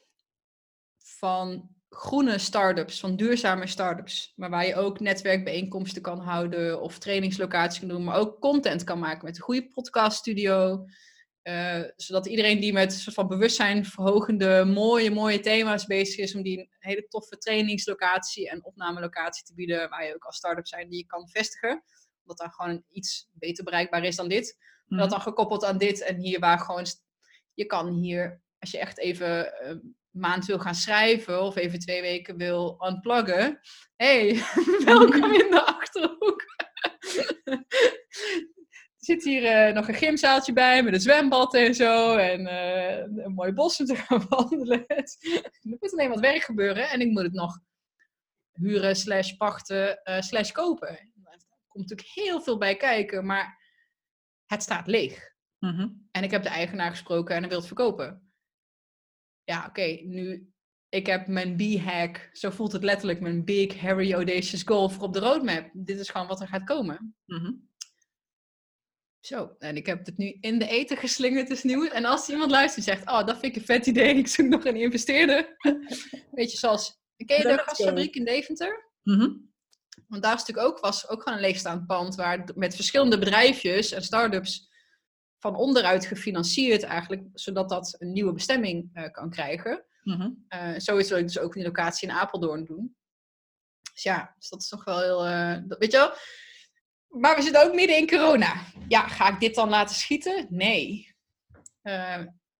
van groene start-ups, van duurzame start-ups. Maar waar je ook netwerkbijeenkomsten kan houden of trainingslocaties kan doen, maar ook content kan maken met een goede podcaststudio. Eh, zodat iedereen die met een soort van bewustzijn verhogende, mooie, mooie thema's bezig is, om die een hele toffe trainingslocatie en opnamelocatie te bieden, waar je ook als start-up zijn die je kan vestigen. Omdat daar gewoon iets beter bereikbaar is dan dit. Mhm. Dat dan gekoppeld aan dit en hier waar gewoon, je kan hier, als je echt even eh, een maand wil gaan schrijven of even twee weken wil unpluggen. hey, welkom in de Achterhoek. Er zit hier eh, nog een gymzaaltje bij met een zwembad en zo. En eh, een mooi bos om te gaan wandelen. er moet alleen wat werk gebeuren. En ik moet het nog huren, slash pachten, eh, slash kopen. Er komt natuurlijk heel veel bij kijken. Maar het staat leeg. Mhm. En ik heb de eigenaar gesproken en hij wil het verkopen. Ja, oké, nu... Ik heb mijn B-hack, zo voelt het letterlijk, mijn big, hairy, audacious goal voor op de roadmap. Dit is gewoon wat er gaat komen. Mhm. Zo, en ik heb het nu in de eten geslingerd, is nieuws. En als iemand luistert en zegt, oh, dat vind ik een vet idee, ik zoek nog een investeerder. Weet je, zoals, ken je de gasfabriek in Deventer? Mhm. Want daar is natuurlijk ook, was ook gewoon een leegstaand pand, waar met verschillende bedrijfjes en start-ups van onderuit gefinancierd eigenlijk, zodat dat een nieuwe bestemming eh, kan krijgen. Mhm. Eh zoiets wil ik dus ook in die locatie in Apeldoorn doen. Dus ja, dus dat is toch wel heel, eh, dat- weet je wel. Maar we zitten ook midden in corona. Ja, ga ik dit dan laten schieten? Nee.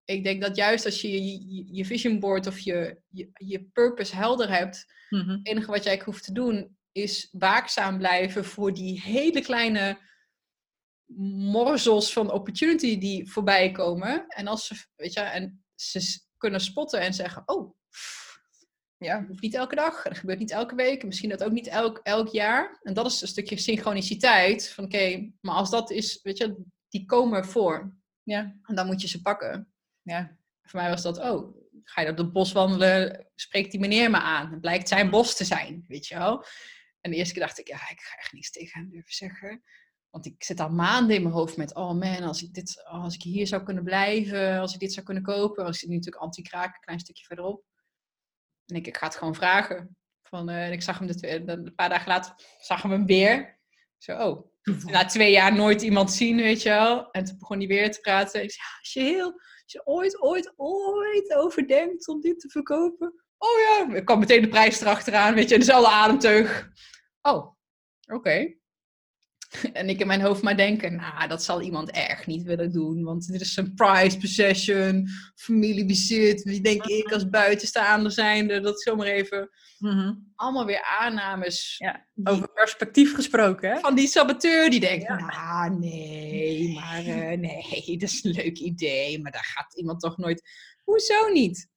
Ik denk dat juist als je je, je vision board of je, je, je purpose helder hebt, Mhm. het enige wat jij hoeft te doen is waakzaam blijven voor die hele kleine morzels van opportunity die voorbij komen. En als ze, weet je, en ze kunnen spotten en zeggen, oh, ja, dat hoeft niet elke dag, dat gebeurt niet elke week, en misschien dat ook niet elk, elk jaar. En dat is een stukje synchroniciteit van, oké, maar als dat is, weet je, die komen voor. Ja. En dan moet je ze pakken. Ja. Voor mij was dat, oh, ga je door het bos wandelen, spreekt die meneer me aan. Het blijkt zijn bos te zijn, weet je wel. En de eerste keer dacht ik, ja, ik ga echt niets tegen hem durven zeggen. Want ik zit al maanden in mijn hoofd met, oh man, als ik, dit, als ik hier zou kunnen blijven, als ik dit zou kunnen kopen. Als ik nu natuurlijk anti-kraak, een klein stukje verderop. En ik, ik ga het gewoon vragen. Van, eh, en ik zag hem de een paar dagen later, zag hem hem weer. Zo, oh, na twee jaar nooit iemand zien, weet je wel. En toen begon hij weer te praten. Ik zei, ja, als je heel, als je ooit, ooit, ooit overdenkt om dit te verkopen. Oh ja, ik kwam meteen de prijs erachteraan, weet je, in dezelfde ademteug. Oh, oké. En ik in mijn hoofd maar denken, nou, dat zal iemand erg niet willen doen. Want dit is een prized possession, familiebezit. Wie denk ik als buitenstaander zijnde, dat zomaar even Mhm. allemaal weer aannames. Ja, Over perspectief gesproken, hè? van die saboteur die denkt, Ja. nou nee, maar eh, nee, dat is een leuk idee, maar daar gaat iemand toch nooit. Hoezo niet?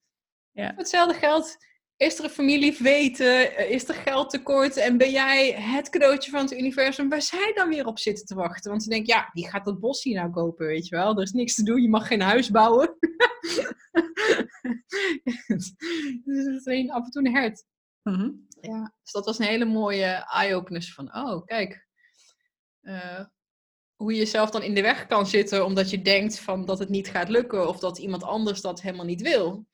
Ja. Hetzelfde geld is er een familie weten, is er geld tekort en ben jij het cadeautje van het universum waar zij dan weer op zitten te wachten? Want ze denken, ja, wie gaat dat bos hier nou kopen, weet je wel? Er is niks te doen, je mag geen huis bouwen. dus het is alleen af en toe een hert. Mhm. Ja, dus dat was een hele mooie eye-opener van, oh, kijk, eh, hoe je jezelf dan in de weg kan zitten omdat je denkt van dat het niet gaat lukken of dat iemand anders dat helemaal niet wil.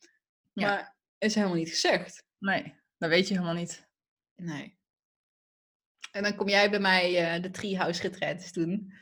Ja. Maar is helemaal niet gezegd. Nee, dat weet je helemaal niet. Nee. En dan kom jij bij mij eh, de treehouse retreats doen.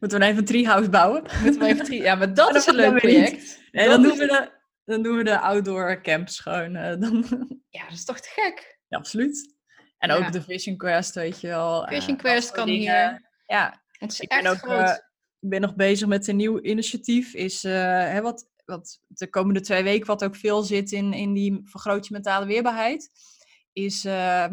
Moeten we even een treehouse bouwen? Moeten we even tree- ja, maar dat is een leuk project. Nee, dan doen, we de, dan doen we de outdoor camps gewoon. eh, dan, Ja, dat is toch te gek. ja, absoluut. En Ja. ook de Vision Quest, weet je wel. eh, Vision dat Quest kan dingen. hier. Ja, Het is ik echt ben ook groot. eh, ik ben nog bezig met een nieuw initiatief. Is eh, hè, wat, wat de komende twee weken, wat ook veel zit in, in die vergroot je mentale weerbaarheid, is, eh,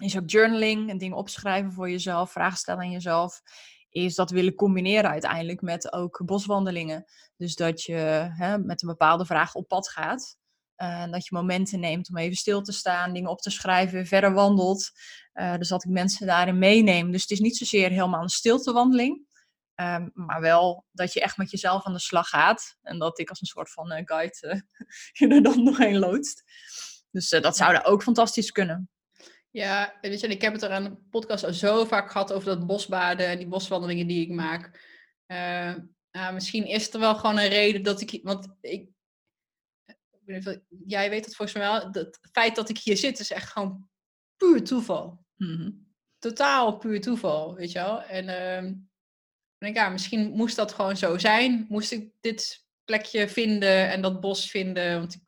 is ook journaling en dingen opschrijven voor jezelf, vragen stellen aan jezelf. Is dat willen combineren uiteindelijk met ook boswandelingen. Dus dat je hè, met een bepaalde vraag op pad gaat. eh, En dat je momenten neemt om even stil te staan, dingen op te schrijven, verder wandelt. Eh, dus dat ik mensen daarin meeneem. Dus het is niet zozeer helemaal een stiltewandeling. Ehm, maar wel dat je echt met jezelf aan de slag gaat. En dat ik als een soort van eh, guide eh, je er dan nog heen loodst. Dus eh, dat zou er ook fantastisch kunnen. Ja, weet je, en ik heb het er aan de podcast al zo vaak gehad over dat bosbaden en die boswandelingen die ik maak. Eh, nou, misschien is er wel gewoon een reden dat ik, want ik, jij weet het volgens mij wel, dat het feit dat ik hier zit is echt gewoon puur toeval. Mhm. Totaal puur toeval, weet je wel. En denk, ja, misschien moest dat gewoon zo zijn. Moest ik dit plekje vinden en dat bos vinden. Want ik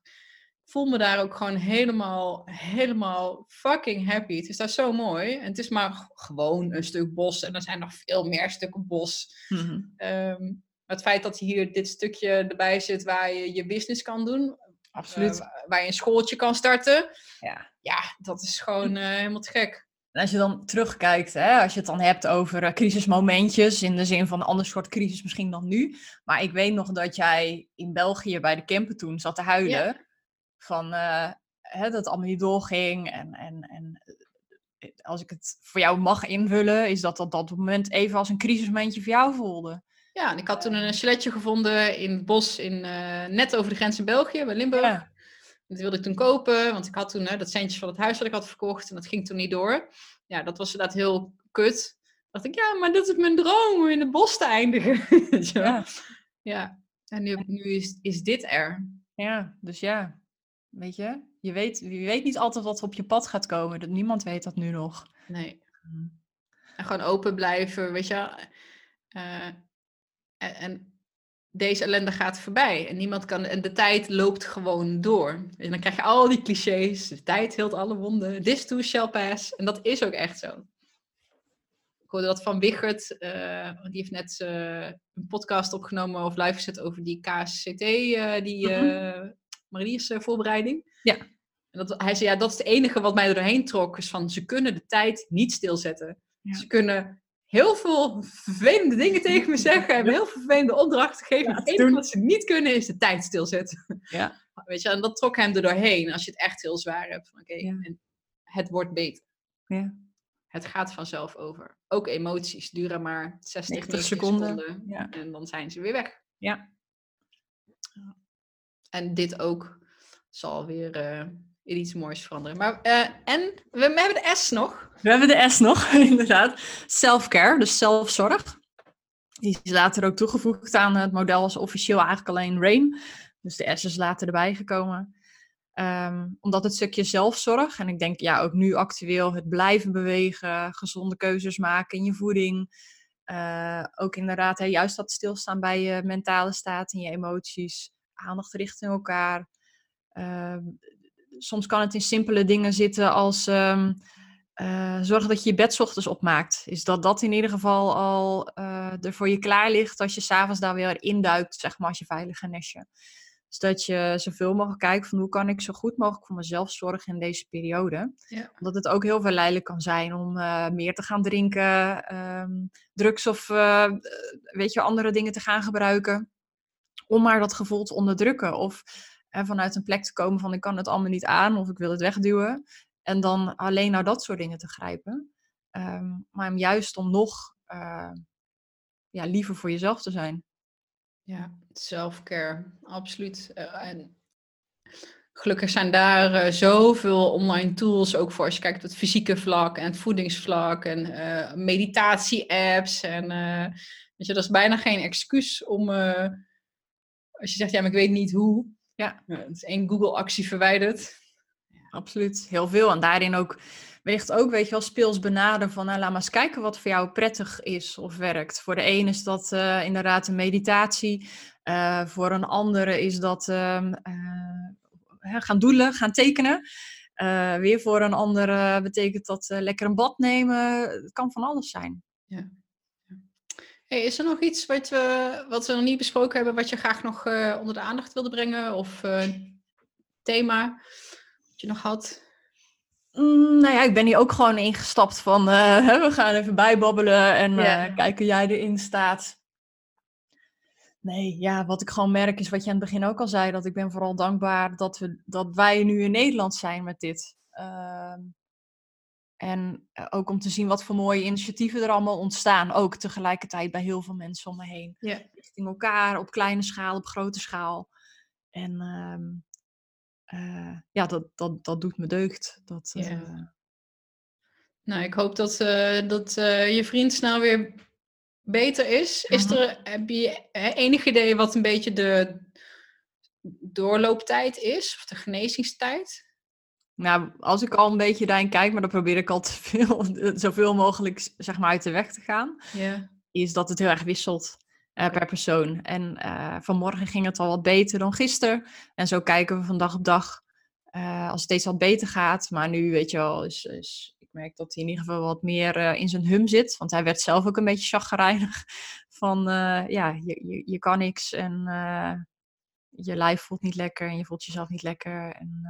voel me daar ook gewoon helemaal, helemaal fucking happy. Het is daar zo mooi. En het is maar gewoon een stuk bos. En er zijn nog veel meer stukken bos. Mhm. Ehm, het feit dat hier dit stukje erbij zit waar je je business kan doen. Absoluut. eh, waar je een schooltje kan starten. ja. Ja, dat is gewoon eh, helemaal te gek. En als je dan terugkijkt, hè, als je het dan hebt over eh, crisismomentjes, in de zin van een ander soort crisis misschien dan nu. Maar ik weet nog dat jij in België bij de camper toen zat te huilen. Van eh, hè, dat het allemaal niet doorging. En, en, en eh, als ik het voor jou mag invullen, is dat dat dat moment even als een crisismomentje voor jou voelde. Ja, en ik had toen een chaletje gevonden in het bos, in, net over de grens in België, bij Limburg. Ja. Dat wilde ik toen kopen, want ik had toen hè, dat centje van het huis wat ik had verkocht en dat ging toen niet door. Ja, dat was inderdaad heel kut. dacht ik, ja, maar dit is mijn droom om in het bos te eindigen. Ja. ja. En nu, nu is, is dit er. ja, dus ja, weet je, je weet, je weet niet altijd wat op je pad gaat komen. Dat, niemand weet dat nu nog. Nee. En gewoon open blijven, weet je. Eh, en, en deze ellende gaat voorbij. En niemand kan. En de tijd loopt gewoon door. En dan krijg je al die clichés. De tijd heelt alle wonden. This too shall pass. En dat is ook echt zo. Ik hoorde dat van Wichert. eh, die heeft net eh, een podcast opgenomen of live gezet over die KCT, die Mhm. eh Mariniers eh, voorbereiding. Ja. En dat, hij zei, ja, dat is het enige wat mij er doorheen trok. Is van, ze kunnen de tijd niet stilzetten. Ja. Ze kunnen heel veel vervelende dingen tegen me zeggen. En heel veel vervelende opdrachten geven. Ja, het enige wat ze niet kunnen is de tijd stilzetten. Ja. Weet je, en dat trok hem er doorheen. Als je het echt heel zwaar hebt. Van, oké, Ja. het wordt beter. Ja. Het gaat vanzelf over. Ook emoties duren maar 60 90 90 seconden. seconden. Ja. En dan zijn ze weer weg. Ja. En dit ook zal weer eh, iets moois veranderen. Maar, eh, en we, hebben de S nog. We hebben de S nog, inderdaad. Self-care, dus zelfzorg. Die is later ook toegevoegd aan het model als officieel eigenlijk alleen RAIN. Dus de S is later erbij gekomen. Ehm, omdat het stukje zelfzorg, en ik denk ja, ook nu actueel het blijven bewegen, gezonde keuzes maken in je voeding. eh, ook inderdaad, hè, juist dat stilstaan bij je mentale staat en je emoties. Aandacht richting elkaar. Ehm, soms kan het in simpele dingen zitten als ehm, eh, zorg dat je je bed ochtends opmaakt. Is dat dat in ieder geval al eh, er voor je klaar ligt als je s'avonds daar weer induikt, zeg maar, als je veilige nestje. Dus dat je zoveel mogelijk kijkt van hoe kan ik zo goed mogelijk voor mezelf zorgen in deze periode. Ja. Omdat het ook heel verleidelijk kan zijn om eh, meer te gaan drinken, ehm, drugs of weet je, andere dingen te gaan gebruiken. Om maar dat gevoel te onderdrukken. Of eh, vanuit een plek te komen van ik kan het allemaal niet aan of ik wil het wegduwen. En dan alleen naar dat soort dingen te grijpen. Ehm, maar om juist om nog eh, ja, liever voor jezelf te zijn. Ja, self-care, absoluut. Eh, en gelukkig zijn daar eh, zoveel online tools, ook voor als je kijkt op het fysieke vlak en het voedingsvlak en meditatie-apps. En weet je, dat is bijna geen excuus om, als je zegt, ja, maar ik weet niet hoe. Ja. het is één Google-actie verwijderd. Absoluut, heel veel. En daarin ook, wellicht ook, weet je wel, speels benaderen van, nou, laat maar eens kijken wat voor jou prettig is of werkt. Voor de een is dat eh, inderdaad een meditatie. Eh, voor een andere is dat ehm, eh, gaan doelen, gaan tekenen. Weer voor een andere betekent dat lekker een bad nemen. Het kan van alles zijn. Hey, is er nog iets wat we, wat we nog niet besproken hebben, wat je graag nog eh, onder de aandacht wilde brengen? Of eh, thema dat je nog had? Mm, nou ja, ik ben hier ook gewoon ingestapt van eh, we gaan even bijbabbelen en Ja. kijken hoe jij erin staat. Nee, ja, wat ik gewoon merk is wat je aan het begin ook al zei, dat ik ben vooral dankbaar dat, we, dat wij nu in Nederland zijn met dit. Ehm, en eh, ook om te zien wat voor mooie initiatieven er allemaal ontstaan, ook tegelijkertijd bij heel veel mensen om me heen. Ja. Richting elkaar, op kleine schaal, op grote schaal. En ehm, eh, ja, dat, dat, dat doet me deugd. Dat, Ja. eh, Nou, ik hoop dat, eh, dat je vriend snel weer beter is. Is Mhm. er, heb je enig idee wat een beetje de doorlooptijd is? Of de genezingstijd? Nou, als ik al een beetje daarin kijk, maar dan probeer ik al te veel, zoveel mogelijk zeg maar uit de weg te gaan. Is dat het heel erg wisselt per persoon. En vanmorgen ging het al wat beter dan gisteren. En zo kijken we van dag op dag als het steeds wat beter gaat. Maar nu, weet je wel, is, is merk dat hij in ieder geval wat meer in zijn hum zit. Want hij werd zelf ook een beetje chagrijnig. Van ja, je, je, je, kan niks en je lijf voelt niet lekker en je voelt jezelf niet lekker. En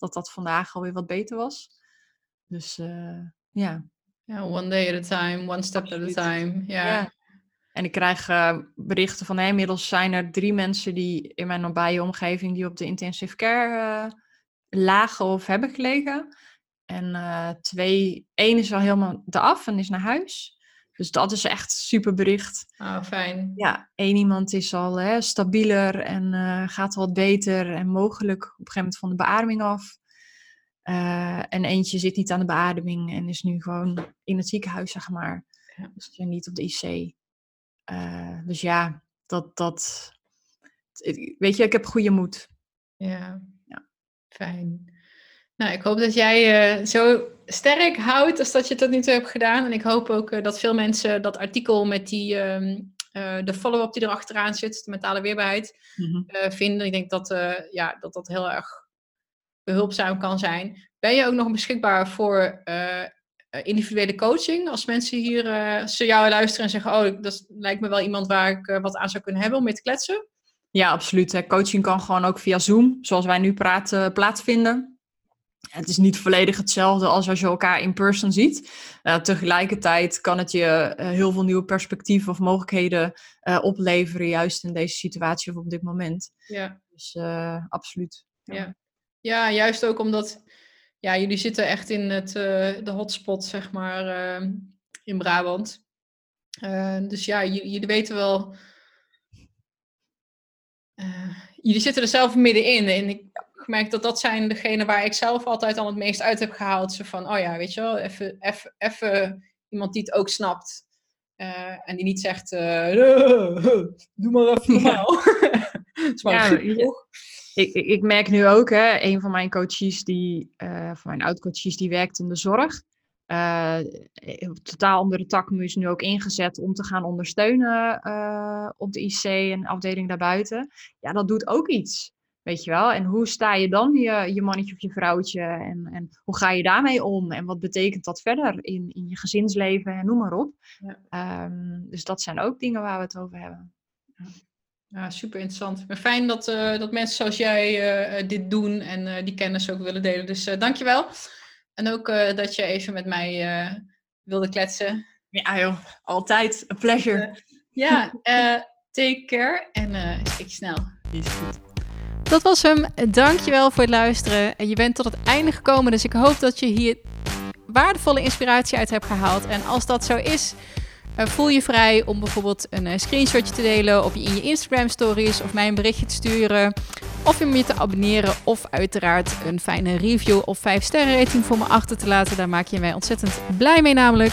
dat dat vandaag alweer wat beter was. Dus ja. Ja, one day at a time, one step Absoluut. at a time. Ja. En ik krijg berichten van, hey, inmiddels zijn er drie mensen die in mijn nabije omgeving die op de intensive care lagen of hebben gelegen. En uh, twee, één is al helemaal eraf en is naar huis. Dus dat is echt super bericht. Oh, fijn. Ja, één iemand is al hè, stabieler en uh, gaat wat beter en mogelijk op een gegeven moment van de beademing af. Uh, en eentje zit niet aan de beademing en is nu gewoon in het ziekenhuis, zeg maar. Ja. Dus niet op de IC. dus ja, dat, dat. Weet je, ik heb goede moed. Ja, ja. fijn. Nou, ik hoop dat jij uh, zo sterk houdt als dat je tot nu toe hebt gedaan. En ik hoop ook uh, dat veel mensen dat artikel met die, um, uh, de follow-up die erachteraan zit, de mentale weerbaarheid, mm -hmm. vinden. Ik denk dat, ja, dat dat heel erg behulpzaam kan zijn. Ben je ook nog beschikbaar voor individuele coaching? Als mensen hier ze jou luisteren en zeggen, oh, dat lijkt me wel iemand waar ik wat aan zou kunnen hebben om mee te kletsen? Ja, absoluut. Coaching kan gewoon ook via Zoom, zoals wij nu praten, plaatsvinden. Het is niet volledig hetzelfde als als je elkaar in person ziet. Uh, tegelijkertijd kan het je uh, heel veel nieuwe perspectieven of mogelijkheden uh, opleveren, juist in deze situatie of op dit moment. Ja. Dus absoluut. Ja. ja. Ja. juist ook omdat ja, jullie zitten echt in het, de hotspot, zeg maar, ehm, in Brabant. dus ja, jullie weten wel. jullie zitten er zelf middenin. En ik gemerkt dat dat zijn degene waar ik zelf altijd al het meest uit heb gehaald. Zo van, oh ja, weet je wel, even, even, even iemand die het ook snapt. Uh, en die niet zegt, uh, doe maar even normaal. ja, ik, ik, merk nu ook, hè, een van mijn coaches, die, uh, van mijn oud-coaches, die werkt in de zorg. totaal andere tak, is nu ook ingezet om te gaan ondersteunen op de IC en afdeling daarbuiten. Ja, dat doet ook iets. Weet je wel? En hoe sta je dan je, je mannetje of je vrouwtje? En, en hoe ga je daarmee om? En wat betekent dat verder in, in je gezinsleven en noem maar op. Ja. Um, dus dat zijn ook dingen waar we het over hebben. Ja, super interessant. Maar fijn dat, uh, dat mensen zoals jij uh, dit doen en uh, die kennis ook willen delen. Dus dankjewel. En ook dat je even met mij wilde kletsen. Ja joh, altijd. A pleasure. ja, take care en ik snel. Is goed. Dat was hem. Dankjewel voor het luisteren. En je bent tot het einde gekomen, dus ik hoop dat je hier waardevolle inspiratie uit hebt gehaald. En als dat zo is, eh, voel je vrij om bijvoorbeeld een eh, screenshotje te delen je, in je Instagram stories of mij een berichtje te sturen. Of om je te abonneren of uiteraard een fijne review of 5 sterren rating voor me achter te laten. Daar maak je mij ontzettend blij mee namelijk.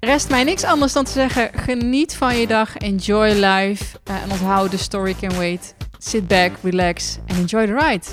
Rest mij niks anders dan te zeggen: geniet van je dag, enjoy life uh, en onthoud de story can wait. Sit back, relax, and enjoy the ride.